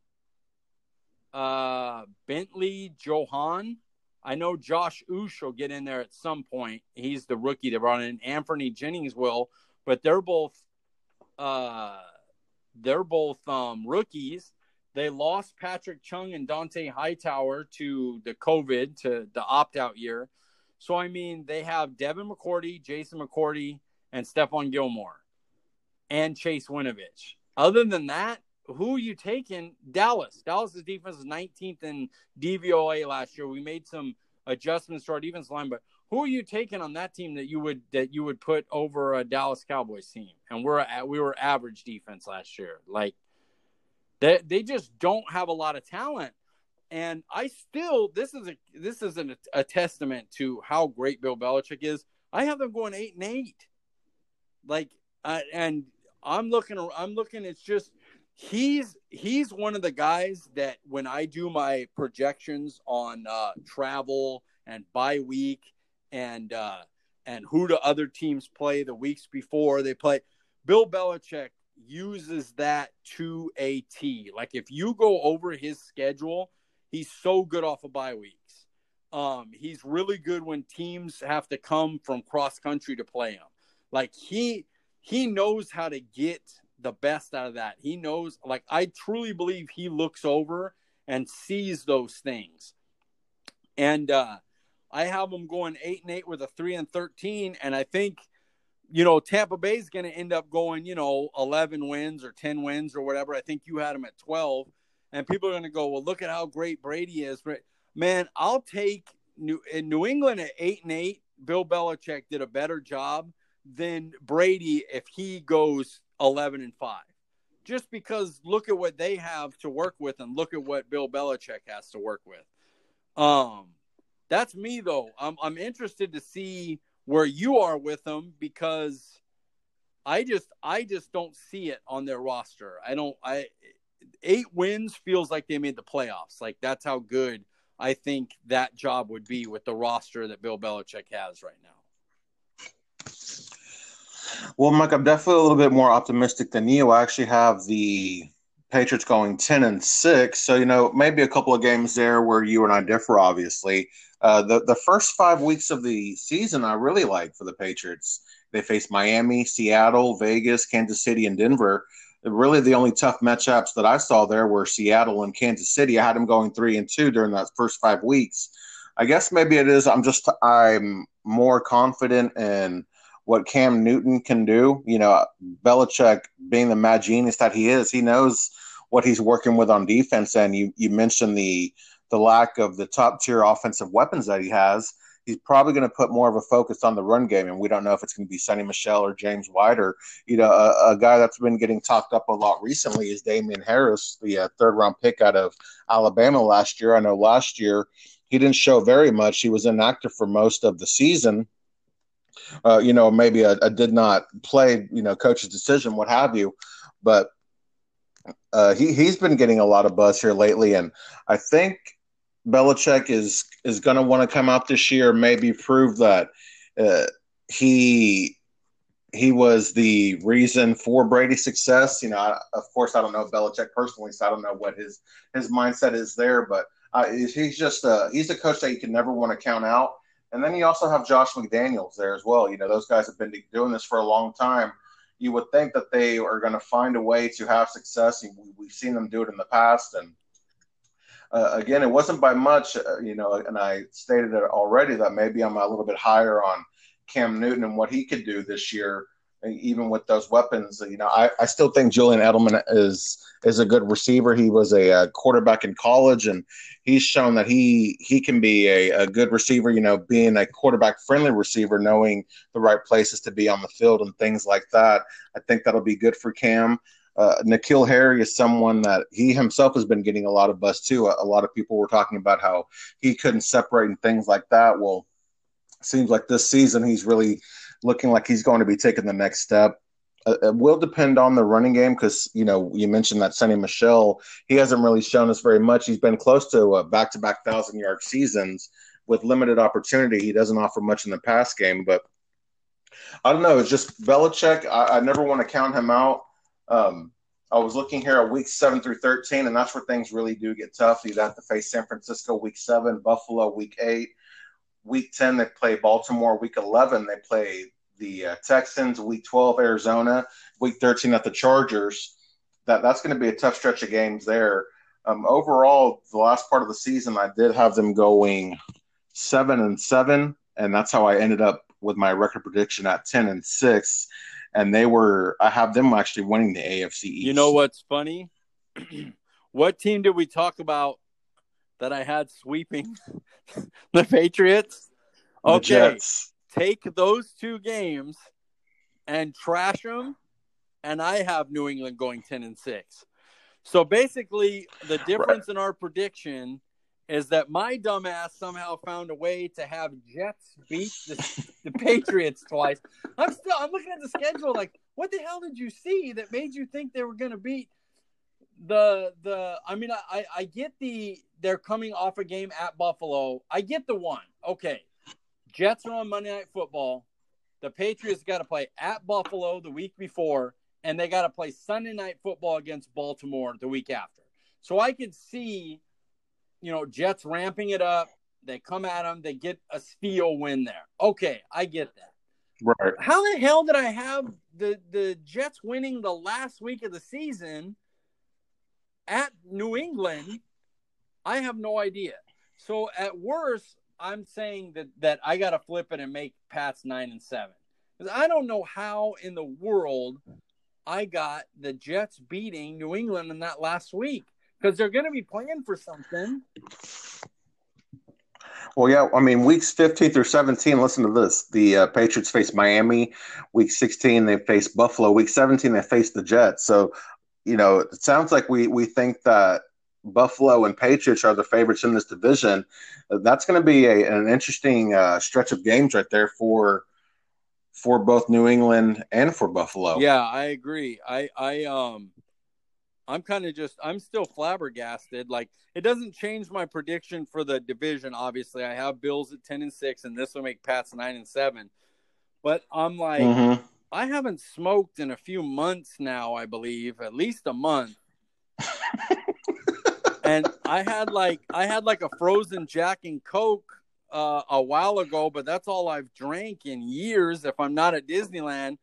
uh, Bentley Johan. I know Josh Uche will get in there at some point. He's the rookie they brought in. Anthony Jennings will, but they're both uh, they're both um, rookies. They lost Patrick Chung and Dont'a Hightower to the COVID to the opt out year. So I mean, they have Devin McCourty, Jason McCourty, and Stephon Gilmore, and Chase Winovich. Other than that, who are you taking? Dallas. Dallas's defense is 19th in DVOA last year. We made some adjustments to our defense line, but who are you taking on that team that you would that you would put over a Dallas Cowboys team? And we're at, we were average defense last year. Like they they just don't have a lot of talent. And I still this is a this is an, a testament to how great Bill Belichick is. I have them going eight and eight. Like uh, and I'm looking I'm looking it's just he's he's one of the guys that when I do my projections on uh, travel and bye week and uh, and who do other teams play the weeks before they play, Bill Belichick uses that to a T. Like if you go over his schedule, he's so good off of bye weeks. Um, he's really good when teams have to come from cross country to play him. Like he he knows how to get the best out of that. He knows, like, I truly believe he looks over and sees those things. And uh, I have him going eight and eight with a three and thirteen, and I think you know, Tampa Bay is going to end up going, you know, 11 wins or 10 wins or whatever. I think you had them at 12. And people are going to go, well, look at how great Brady is. Man, I'll take New, in New England at 8 and 8. Bill Belichick did a better job than Brady if he goes 11 and 5. Just because look at what they have to work with and look at what Bill Belichick has to work with. Um, that's me though. I'm I'm interested to see where you are with them because I just I just don't see it on their roster. I don't I eight wins feels like they made the playoffs. Like that's how good I think that job would be with the roster that Bill Belichick has right now. Well, Mike, I'm definitely a little bit more optimistic than you. I actually have the Patriots going 10 and 6. So, you know, maybe a couple of games there where you and I differ, obviously. Uh, the, the first five weeks of the season, I really like for the Patriots. They face Miami, Seattle, Vegas, Kansas City, and Denver. Really, the only tough matchups that I saw there were Seattle and Kansas City. I had them going three and two during that first five weeks. I guess maybe it is. I'm just I'm more confident in what Cam Newton can do. You know, Belichick being the mad genius that he is, he knows what he's working with on defense. And you you mentioned the the lack of the top tier offensive weapons that he has, he's probably going to put more of a focus on the run game. And we don't know if it's going to be Sony Michel or James White or, you know, a, a guy that's been getting talked up a lot recently is Damien Harris, the uh, third round pick out of Alabama last year. I know last year he didn't show very much. He was inactive for most of the season. Uh, you know, maybe a, a, did not play, you know, coach's decision, what have you. But uh, he he's been getting a lot of buzz here lately, and I think Belichick is is going to want to come out this year, maybe prove that uh, he he was the reason for Brady's success. You know, I, of course, I don't know Belichick personally, so I don't know what his his mindset is there. But uh, he's just a he's a coach that you can never want to count out. And then you also have Josh McDaniels there as well. You know, those guys have been doing this for a long time. You would think that they are going to find a way to have success. We've seen them do it in the past, and uh, again, it wasn't by much, uh, you know, and I stated it already that maybe I'm a little bit higher on Cam Newton and what he could do this year, even with those weapons. You know, I, I still think Julian Edelman is is a good receiver. He was a, a quarterback in college, and he's shown that he he can be a, a good receiver. You know, being a quarterback friendly receiver, knowing the right places to be on the field and things like that. I think that'll be good for Cam. Uh, N'Keal Harry is someone that he himself has been getting a lot of buzz too. A, a, lot of people were talking about how he couldn't separate and things like that. Well, seems like this season he's really looking like he's going to be taking the next step. Uh, it will depend on the running game because you know you mentioned that Sony Michel he hasn't really shown us very much. He's been close to back to back thousand yard seasons with limited opportunity. He doesn't offer much in the pass game, but I don't know. It's just Belichick. I, I never want to count him out. Um, I was looking here at week seven through 13, and that's where things really do get tough. You have to face San Francisco week seven, Buffalo week eight. Week 10, they play Baltimore. Week 11, they play the uh, Texans. Week 12, Arizona. Week 13 at the Chargers. That That's going to be a tough stretch of games there. Um, overall, the last part of the season, I did have them going seven and seven, and that's how I ended up with my record prediction at 10 and six and they were I have them actually winning the AFC East. You know what's funny? what team did we talk about that I had sweeping the Patriots? Okay, the take those two games and trash them, and I have New England going ten and six. So basically, the difference right. in our prediction is that my dumbass somehow found a way to have Jets beat the, the Patriots twice. I'm still I'm looking at the schedule like what the hell did you see that made you think they were going to beat the the I mean I I get the they're coming off a game at Buffalo. I get the one. Okay. Jets are on Monday Night Football. The Patriots got to play at Buffalo the week before and they got to play Sunday Night Football against Baltimore the week after. So I could see you know, Jets ramping it up. They come at them. They get a steal win there. Okay, I get that. Right. How the hell did I have the the Jets winning the last week of the season at New England? I have no idea. So at worst, I'm saying that that I got to flip it and make Pats nine and seven. because I don't know how in the world I got the Jets beating New England in that last week because they're going to be playing for something. Well, yeah, I mean, weeks 15 through 17, listen to this. The uh, Patriots face Miami. Week 16, they face Buffalo. Week 17, they face the Jets. So, you know, it sounds like we, we think that Buffalo and Patriots are the favorites in this division. That's going to be a, an interesting uh, stretch of games right there for for both New England and for Buffalo. Yeah, I agree. I I um I'm kind of just I'm still flabbergasted. Like it doesn't change my prediction for the division. Obviously, I have Bills at ten and six, and this will make Pats nine and seven. But I'm like, mm-hmm. I haven't smoked in a few months now. I believe at least a month. and I had like I had like a frozen Jack and Coke uh, a while ago, but that's all I've drank in years. If I'm not at Disneyland,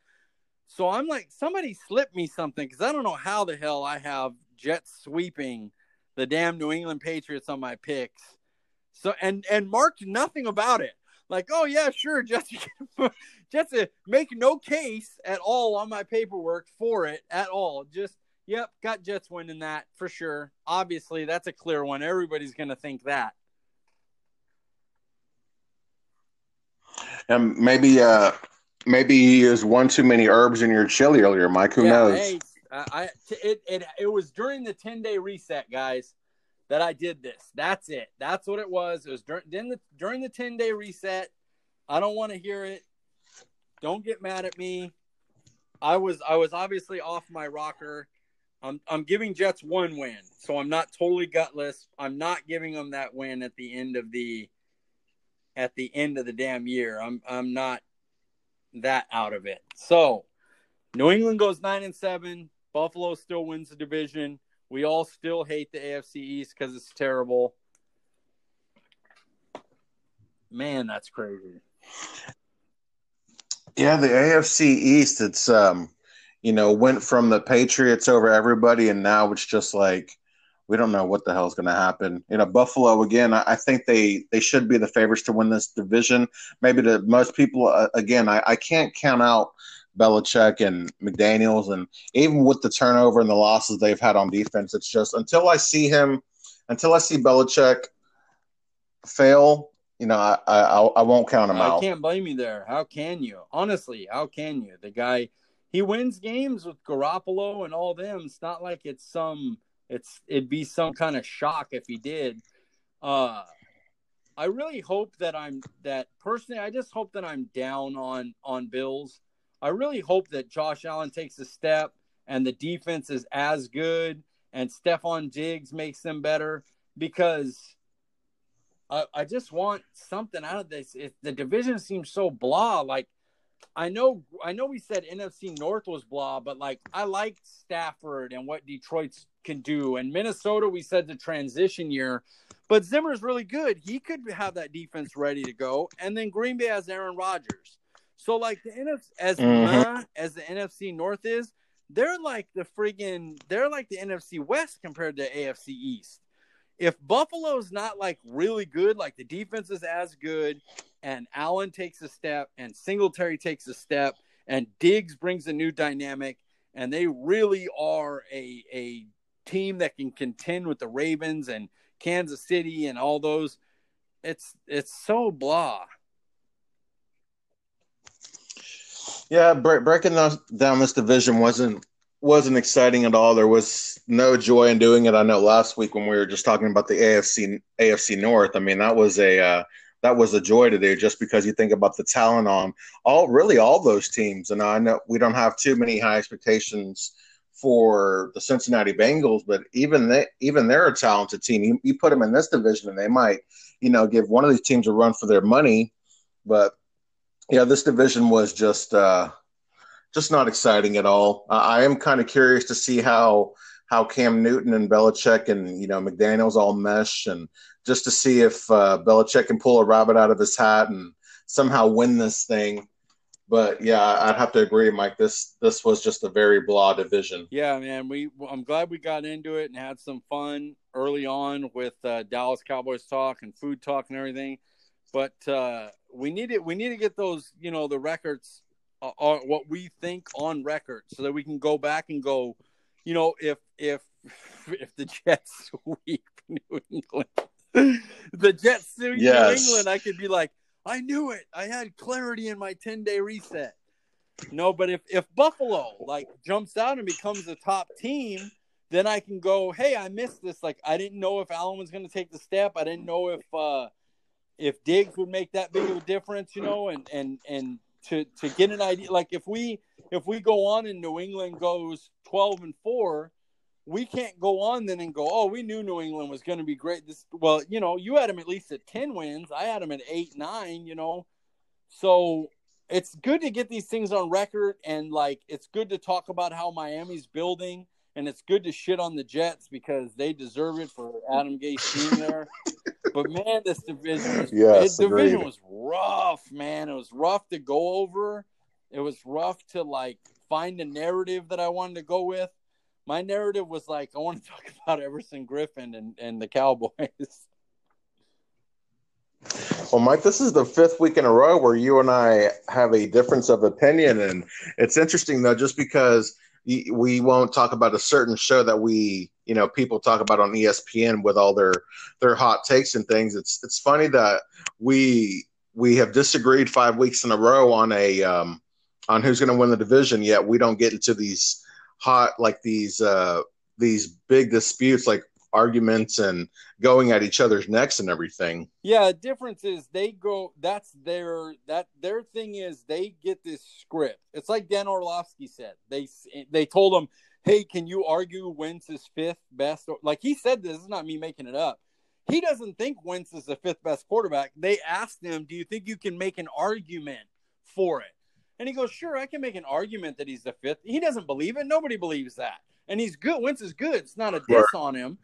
so I'm like, somebody slipped me something because I don't know how the hell I have Jets sweeping the damn New England Patriots on my picks. So and and marked nothing about it. Like, oh yeah, sure, Jets, Jets make no case at all on my paperwork for it at all. Just yep, got Jets winning that for sure. Obviously, that's a clear one. Everybody's gonna think that. And maybe uh maybe you used one too many herbs in your chili earlier, Mike. Who yeah, knows? Hey, I, it, it it was during the ten day reset, guys, that I did this. That's it. That's what it was. It was during the during the ten day reset. I don't want to hear it. Don't get mad at me. I was I was obviously off my rocker. I'm I'm giving Jets one win, so I'm not totally gutless. I'm not giving them that win at the end of the at the end of the damn year. I'm I'm not that out of it. So New England goes nine and seven. Buffalo still wins the division. We all still hate the AFC East because it's terrible. Man, that's crazy. Yeah, the AFC East, it's um, you know, went from the Patriots over everybody, and now it's just like we don't know what the hell is going to happen. You know, Buffalo again. I, I, think they they should be the favorites to win this division. Maybe to most people, uh, again, I, I can't count out Belichick and McDaniels, and even with the turnover and the losses they've had on defense, it's just until I see him, until I see Belichick fail, you know, I I, I won't count him I out. I can't blame you there. How can you? Honestly, how can you? The guy, he wins games with Garoppolo and all them. It's not like it's some it's it'd be some kind of shock if he did. Uh, I really hope that I'm that personally. I just hope that I'm down on on Bills. I really hope that Josh Allen takes a step and the defense is as good and Stefon Diggs makes them better because I, I just want something out of this. It, the division seems so blah. Like I know I know we said NFC North was blah, but like I liked Stafford and what Detroit's can do. And Minnesota, we said the transition year, but Zimmer's really good. He could have that defense ready to go. And then Green Bay has Aaron Rodgers. So like the NFC as mm-hmm. as the NFC North is, they're like the friggin' they're like the NFC West compared to AFC East. If Buffalo's not like really good, like the defense is as good, and Allen takes a step, and Singletary takes a step, and Diggs brings a new dynamic, and they really are a a team that can contend with the Ravens and Kansas City and all those. It's it's so blah. Yeah, breaking down this division wasn't wasn't exciting at all. There was no joy in doing it. I know last week when we were just talking about the AFC AFC North. I mean, that was a uh, that was a joy to do just because you think about the talent on all really all those teams. And I know we don't have too many high expectations for the Cincinnati Bengals, but even they even they're a talented team. You, you put them in this division, and they might, you know, give one of these teams a run for their money. But yeah, this division was just uh, just not exciting at all. I am kind of curious to see how how Cam Newton and Belichick and you know McDaniels all mesh, and just to see if uh, Belichick can pull a rabbit out of his hat and somehow win this thing but yeah, I'd have to agree, Mike. This this was just a very blah division. Yeah, man. We I'm glad we got into it and had some fun early on with uh, Dallas Cowboys talk and food talk and everything. But uh, we need it. We need to get those, you know, the records uh, uh, what we think on record, so that we can go back and go, you know, if if if the Jets sweep New England, the Jets sweep yes. New England, I could be like, I knew it. I had clarity in my ten day reset. No, but if if Buffalo like jumps out and becomes a top team, then I can go, hey, I missed this. Like I didn't know if Allen was going to take the step. I didn't know if uh if Diggs would make that big of a difference, you know, and and and to to get an idea like if we if we go on and New England goes 12 and 4, we can't go on then and go, "Oh, we knew New England was going to be great." This well, you know, you had them at least at 10 wins. I had them at 8 9, you know. So it's good to get these things on record and like it's good to talk about how Miami's building and it's good to shit on the Jets because they deserve it for Adam Gase being there. but man, this division, was, yes, division was rough, man. It was rough to go over. It was rough to like find a narrative that I wanted to go with. My narrative was like I want to talk about Everson Griffen and, and the Cowboys. Well, Mike, this is the fifth week in a row where you and I have a difference of opinion, and it's interesting though, just because we won't talk about a certain show that we, you know, people talk about on ESPN with all their their hot takes and things. It's it's funny that we we have disagreed five weeks in a row on a um, on who's going to win the division. Yet we don't get into these hot like these uh, these big disputes like arguments and going at each other's necks and everything. Yeah, difference is they go that's their that their thing is they get this script. It's like Dan Orlovsky said. They they told him, "Hey, can you argue Wentz is fifth best?" Like he said this, this is not me making it up. He doesn't think Wentz is the fifth best quarterback. They asked him, "Do you think you can make an argument for it?" And he goes, "Sure, I can make an argument that he's the fifth. He doesn't believe it. Nobody believes that. And he's good. Wentz is good. It's not a diss right. on him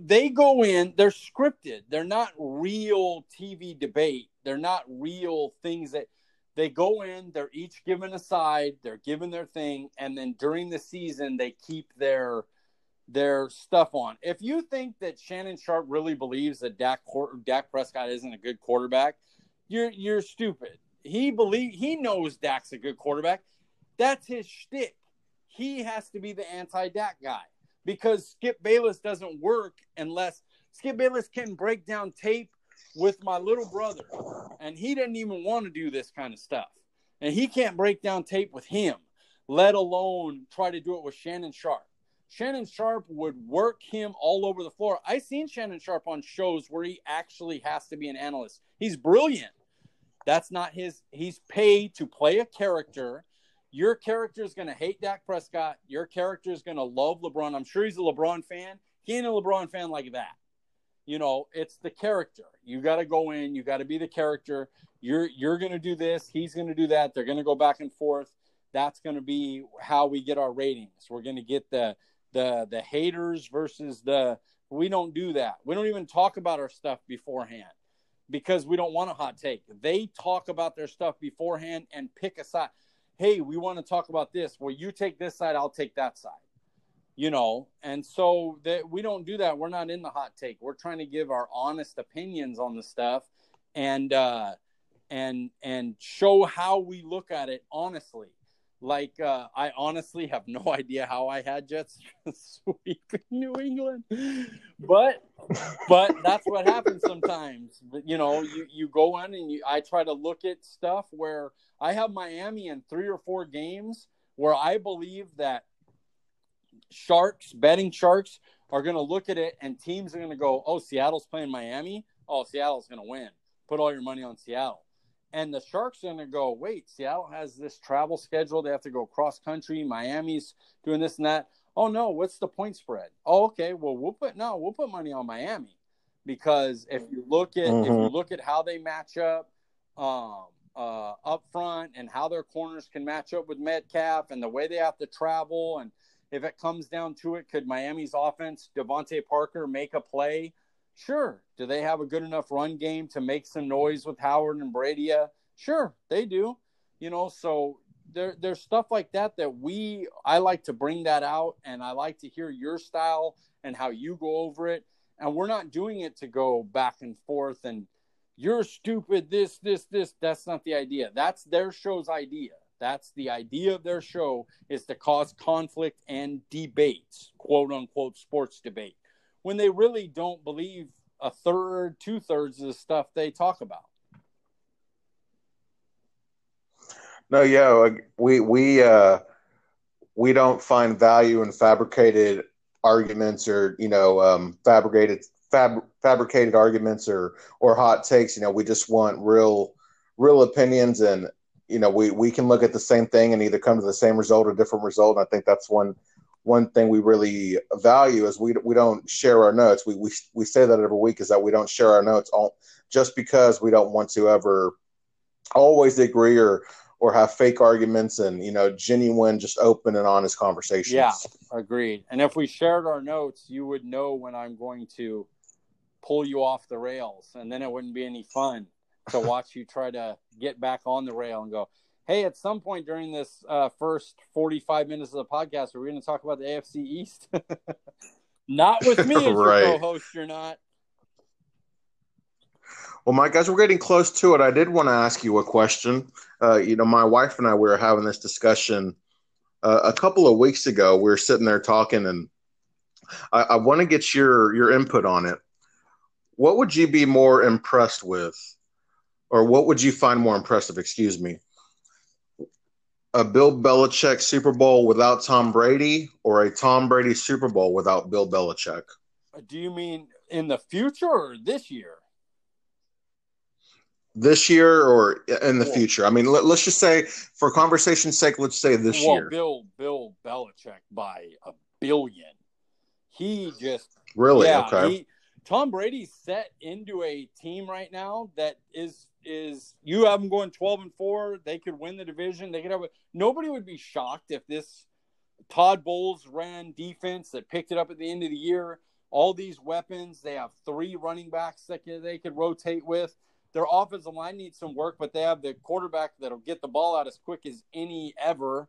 they go in, they're scripted. They're not real TV debate. They're not real things that they go in, they're each given a side, they're given their thing, and then during the season they keep their their stuff on. If you think that Shannon Sharpe really believes that Dak Dak Prescott isn't a good quarterback, you're you're stupid. He believe he knows Dak's a good quarterback. That's his shtick. He has to be the anti Dak guy because Skip Bayless doesn't work unless Skip Bayless can break down tape with my little brother, and he didn't even want to do this kind of stuff, and he can't break down tape with him, let alone try to do it with Shannon Sharpe. Shannon Sharpe would work him all over the floor. I've seen Shannon Sharpe on shows where he actually has to be an analyst. He's brilliant. That's not his. He's paid to play a character your character is going to hate Dak Prescott. Your character is going to love LeBron. I'm sure he's a LeBron fan. He ain't a LeBron fan like that. You know, it's the character. You got to go in. You got to be the character. You're you're going to do this. He's going to do that. They're going to go back and forth. That's going to be how we get our ratings. We're going to get the the the haters versus the. We don't do that. We don't even talk about our stuff beforehand because we don't want a hot take. They talk about their stuff beforehand and pick a side hey, we want to talk about this. Well, you take this side, I'll take that side. You know, and so that we don't do that. We're not in the hot take. We're trying to give our honest opinions on the stuff and uh and and show how we look at it honestly. Like uh, I honestly have no idea how I had Jets sweep New England, but but that's what happens sometimes. You know, you you go in and you I try to look at stuff where I have Miami in three or four games where I believe that sharks, betting sharks, are going to look at it and teams are going to go, oh, Seattle's playing Miami. Oh, Seattle's going to win. Put all your money on Seattle. And the Sharks are going to go, wait, Seattle has this travel schedule. They have to go cross country. Miami's doing this and that. Oh, no, what's the point spread? Oh, okay. Well, we'll put, no, we'll put money on Miami because if you look at, mm-hmm. if you mm-hmm. look at how they match up, um, uh, up front and how their corners can match up with Metcalf and the way they have to travel. And if it comes down to it, could Miami's offense, DeVante Parker, make a play? Sure. Do they have a good enough run game to make some noise with Howard and Breida? Sure, they do. You know, so there, there's stuff like that that we I like to bring that out, and I like to hear your style and how you go over it. And we're not doing it to go back and forth and you're stupid, this, this, this. That's not the idea. That's their show's idea. That's the idea of their show is to cause conflict and debates, quote unquote sports debate, when they really don't believe a third, two thirds of the stuff they talk about. No, yeah, we we uh, we don't find value in fabricated arguments or you know um, fabricated fab, fabricated arguments or or hot takes. You know, we just want real real opinions, and you know, we we can look at the same thing and either come to the same result or different result. And I think that's one one thing we really value is we we don't share our notes. We we we say that every week is that we don't share our notes all just because we don't want to ever always agree or or have fake arguments and you know genuine just open and honest conversations yeah agreed and if we shared our notes you would know when i'm going to pull you off the rails and then it wouldn't be any fun to watch you try to get back on the rail and go hey at some point during this uh, first 45 minutes of the podcast are we're going to talk about the afc east not with me as right. your co-host you're not well, Mike, guys, we're getting close to it. I did want to ask you a question. Uh, you know, my wife and I we were having this discussion uh, a couple of weeks ago. We were sitting there talking, and I, I want to get your your input on it. What would you be more impressed with, or what would you find more impressive? Excuse me. A Bill Belichick Super Bowl without Tom Brady, or a Tom Brady Super Bowl without Bill Belichick? Do you mean in the future or this year? this year or in the well, future? I mean, let, us just say, for conversation's sake, let's say this well, year. Bill Bill Belichick by a billion. He just really yeah, okay. He, Tom Brady's set into a team right now that is is you have them going twelve and four. They could win the division. They could have a, nobody would be shocked if this Todd Bowles ran defense that picked it up at the end of the year. All these weapons. They have three running backs that they could rotate with. Their offensive line needs some work, but they have the quarterback that'll get the ball out as quick as any ever.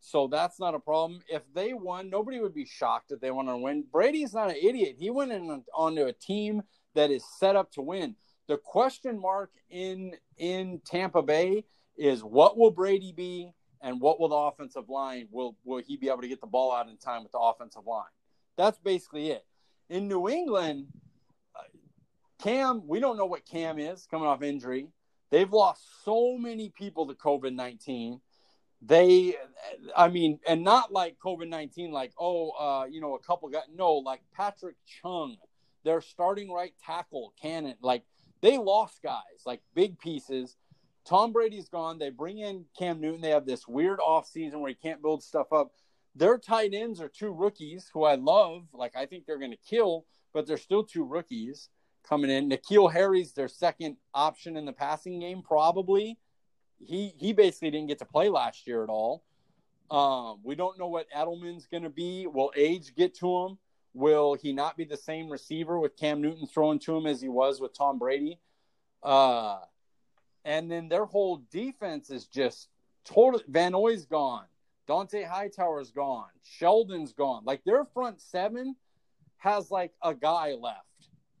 So that's not a problem. If they won, nobody would be shocked if they want to win. Brady's not an idiot. He went in onto a team that is set up to win. The question mark in in Tampa Bay is what will Brady be and what will the offensive line will will he be able to get the ball out in time with the offensive line? That's basically it. In New England, Cam, we don't know what Cam is coming off injury. They've lost so many people to COVID 19. They, I mean, and not like COVID 19, like, oh, uh, you know, a couple got, no, like Patrick Chung, their starting right tackle, Cannon, like they lost guys, like big pieces. Tom Brady's gone. They bring in Cam Newton. They have this weird off season where he can't build stuff up. Their tight ends are two rookies who I love. Like, I think they're going to kill, but they're still two rookies coming in. N'Keal Harry's their second option in the passing game, probably. He he basically didn't get to play last year at all. Um, we don't know what Edelman's going to be. Will age get to him? Will he not be the same receiver with Cam Newton throwing to him as he was with Tom Brady? Uh, and then their whole defense is just total. Van Noy's gone. Dont'a Hightower's gone. Shelton's gone. Like their front seven has like a guy left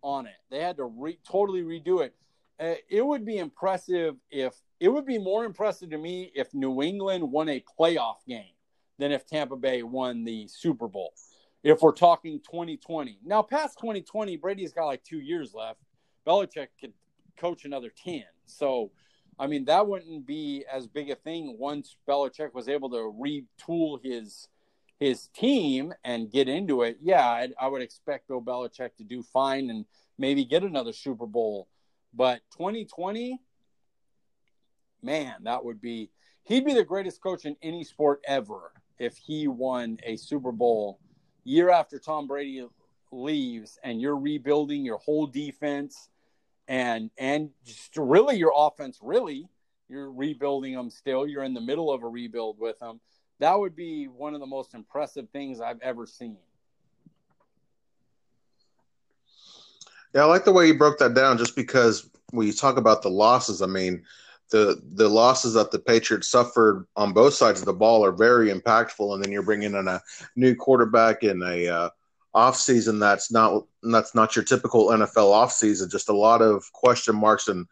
on it. They had to re- totally redo it. Uh, it would be impressive if it would be more impressive to me if New England won a playoff game than if Tampa Bay won the Super Bowl. If we're talking 2020. Now, past 2020, Brady's got like two years left. Belichick could coach another 10. So, I mean, that wouldn't be as big a thing once Belichick was able to retool his his team and get into it, yeah, I, I would expect Bill Belichick to do fine and maybe get another Super Bowl. But 2020, man, that would be he'd be the greatest coach in any sport ever if he won a Super Bowl year after Tom Brady leaves and you're rebuilding your whole defense and and just really your offense really you're rebuilding them still you're in the middle of a rebuild with them that would be one of the most impressive things I've ever seen. Yeah, I like the way you broke that down just because when you talk about the losses, I mean, the the losses that the Patriots suffered on both sides of the ball are very impactful and then you're bringing in a new quarterback in a uh, off season that's not that's not your typical NFL off season just a lot of question marks and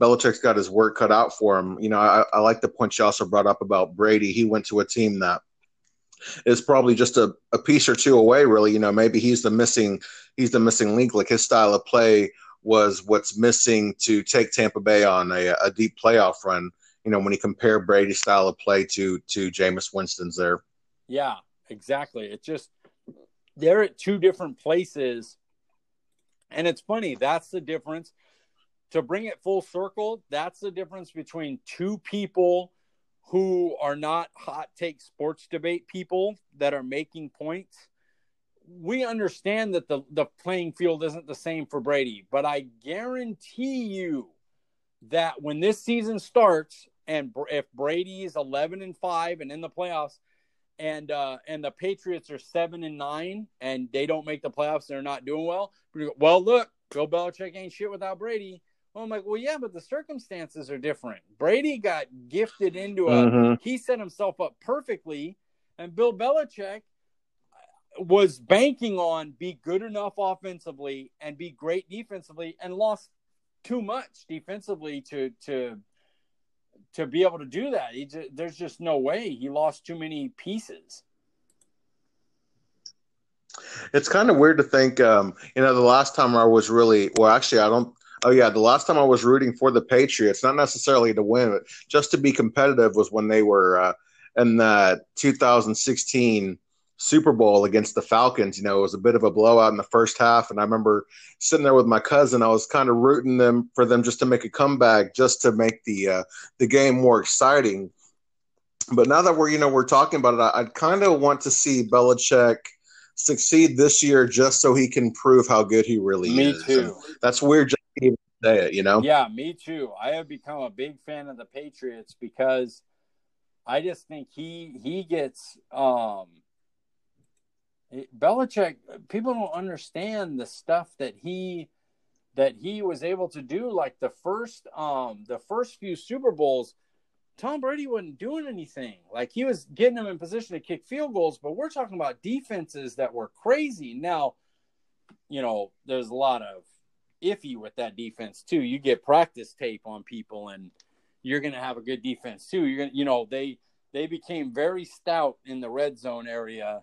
Belichick's got his work cut out for him. You know, I, I like the point you also brought up about Brady. He went to a team that is probably just a, a piece or two away, really. You know, maybe he's the missing he's the missing link. Like his style of play was what's missing to take Tampa Bay on a, a deep playoff run. You know, when you compare Brady's style of play to to Jameis Winston's there. Yeah, exactly. It's just they're at two different places. And it's funny, that's the difference. To bring it full circle, that's the difference between two people who are not hot take sports debate people that are making points. We understand that the, the playing field isn't the same for Brady, but I guarantee you that when this season starts and if Brady is 11 and 5 and in the playoffs and uh, and the Patriots are 7 and 9 and they don't make the playoffs, they're not doing well. Well, look, Bill Belichick ain't shit without Brady. Well, I'm like, well, yeah, but the circumstances are different. Brady got gifted into a, mm-hmm. he set himself up perfectly, and Bill Belichick was banking on be good enough offensively and be great defensively, and lost too much defensively to to to be able to do that. He just, there's just no way he lost too many pieces. It's kind of weird to think, um, you know, the last time I was really well, actually, I don't Oh yeah, the last time I was rooting for the Patriots, not necessarily to win, but just to be competitive, was when they were uh, in the 2016 Super Bowl against the Falcons. You know, it was a bit of a blowout in the first half, and I remember sitting there with my cousin. I was kind of rooting them for them just to make a comeback, just to make the uh, the game more exciting. But now that we're you know we're talking about it, I, I kind of want to see Belichick succeed this year just so he can prove how good he really Me is. Me too. And that's weird even say it, you know? Yeah, me too. I have become a big fan of the Patriots because I just think he he gets um Belichick people don't understand the stuff that he that he was able to do like the first um the first few Super Bowls Tom Brady wasn't doing anything. Like he was getting them in position to kick field goals, but we're talking about defenses that were crazy. Now, you know, there's a lot of iffy with that defense too. You get practice tape on people, and you're going to have a good defense too. You're to you know, they they became very stout in the red zone area,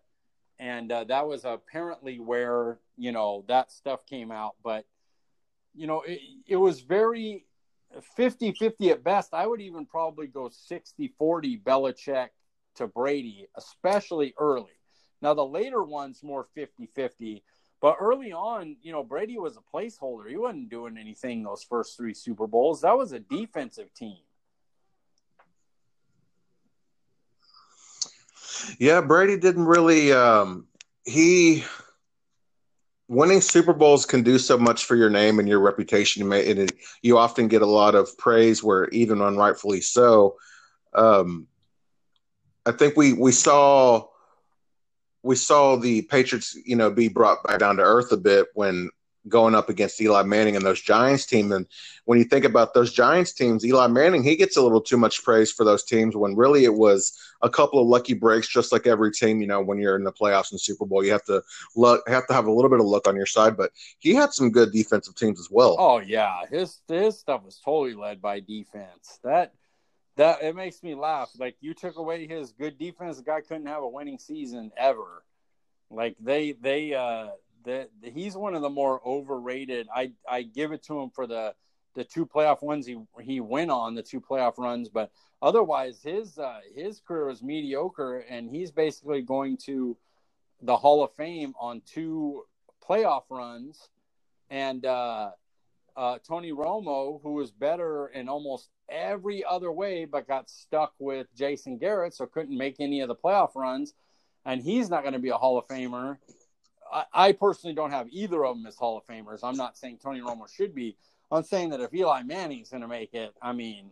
and uh, that was apparently where you know that stuff came out. But you know, it, it was very 50-50 at best. I would even probably go 60-40 Belichick to Brady, especially early. Now the later ones more 50-50 but early on, you know, Brady was a placeholder. He wasn't doing anything those first three Super Bowls. That was a defensive team. Yeah, Brady didn't really um he winning Super Bowls can do so much for your name and your reputation. You may it, you often get a lot of praise where even unrightfully so. Um I think we we saw we saw the Patriots, you know, be brought back down to earth a bit when going up against Eli Manning and those Giants team. And when you think about those Giants teams, Eli Manning, he gets a little too much praise for those teams when really it was a couple of lucky breaks, just like every team, you know, when you're in the playoffs and Super Bowl, you have to look, have to have a little bit of luck on your side, but he had some good defensive teams as well. Oh yeah. His, his stuff was totally led by defense. That, that it makes me laugh. Like you took away his good defense, the guy couldn't have a winning season ever. Like they they uh he's one of the more overrated. I I give it to him for the the two playoff ones he he went on the two playoff runs, but otherwise his uh, his career was mediocre, and he's basically going to the Hall of Fame on two playoff runs, and uh, uh, Tony Romo, who was better in almost every other way, but got stuck with Jason Garrett, so couldn't make any of the playoff runs, and he's not going to be a Hall of Famer. I, personally don't have either of them as Hall of Famers. I'm not saying Tony Romo should be. I'm saying that if Eli Manning's going to make it, I mean,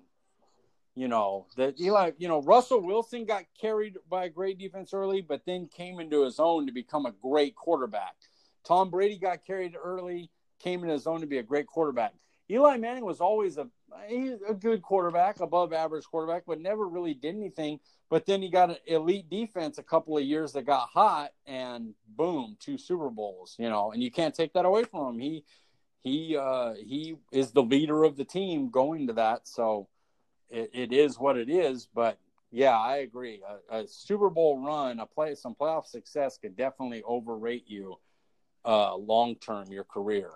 you know, that Eli, you know, Russell Wilson got carried by a great defense early, but then came into his own to become a great quarterback. Tom Brady got carried early came into his own to be a great quarterback. Eli Manning was always a a good quarterback, above average quarterback, but never really did anything. But then he got an elite defense a couple of years that got hot, and boom, two Super Bowls. You know, and you can't take that away from him. He he uh, he is the leader of the team going to that. So it, it is what it is. But yeah, I agree. A, a, Super Bowl run, a play, some playoff success could definitely overrate you uh, long term your career.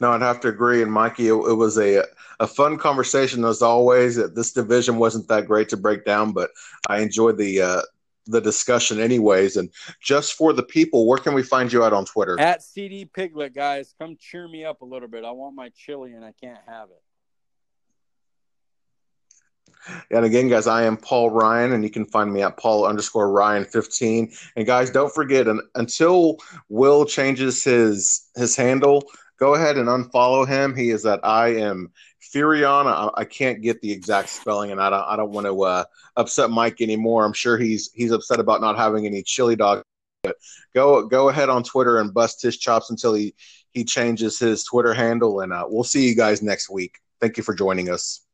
No, I'd have to agree. And Mikey, it, it, was a a fun conversation as always. This division wasn't that great to break down, but I enjoyed the uh, the discussion anyways. And just for the people, where can we find you out on Twitter? At CD Piglet, guys. Come cheer me up a little bit. I want my chili and I can't have it. And again, guys, I am Paul Ryan, and you can find me at Paul underscore Ryan fifteen. And guys, don't forget, until Will changes his his handle, go ahead and unfollow him. He is at I am Furion. I, I can't get the exact spelling, and I don't I don't want to uh, upset Mike anymore. I'm sure he's he's upset about not having any chili dog. But go go ahead on Twitter and bust his chops until he he changes his Twitter handle, and uh, we'll see you guys next week. Thank you for joining us.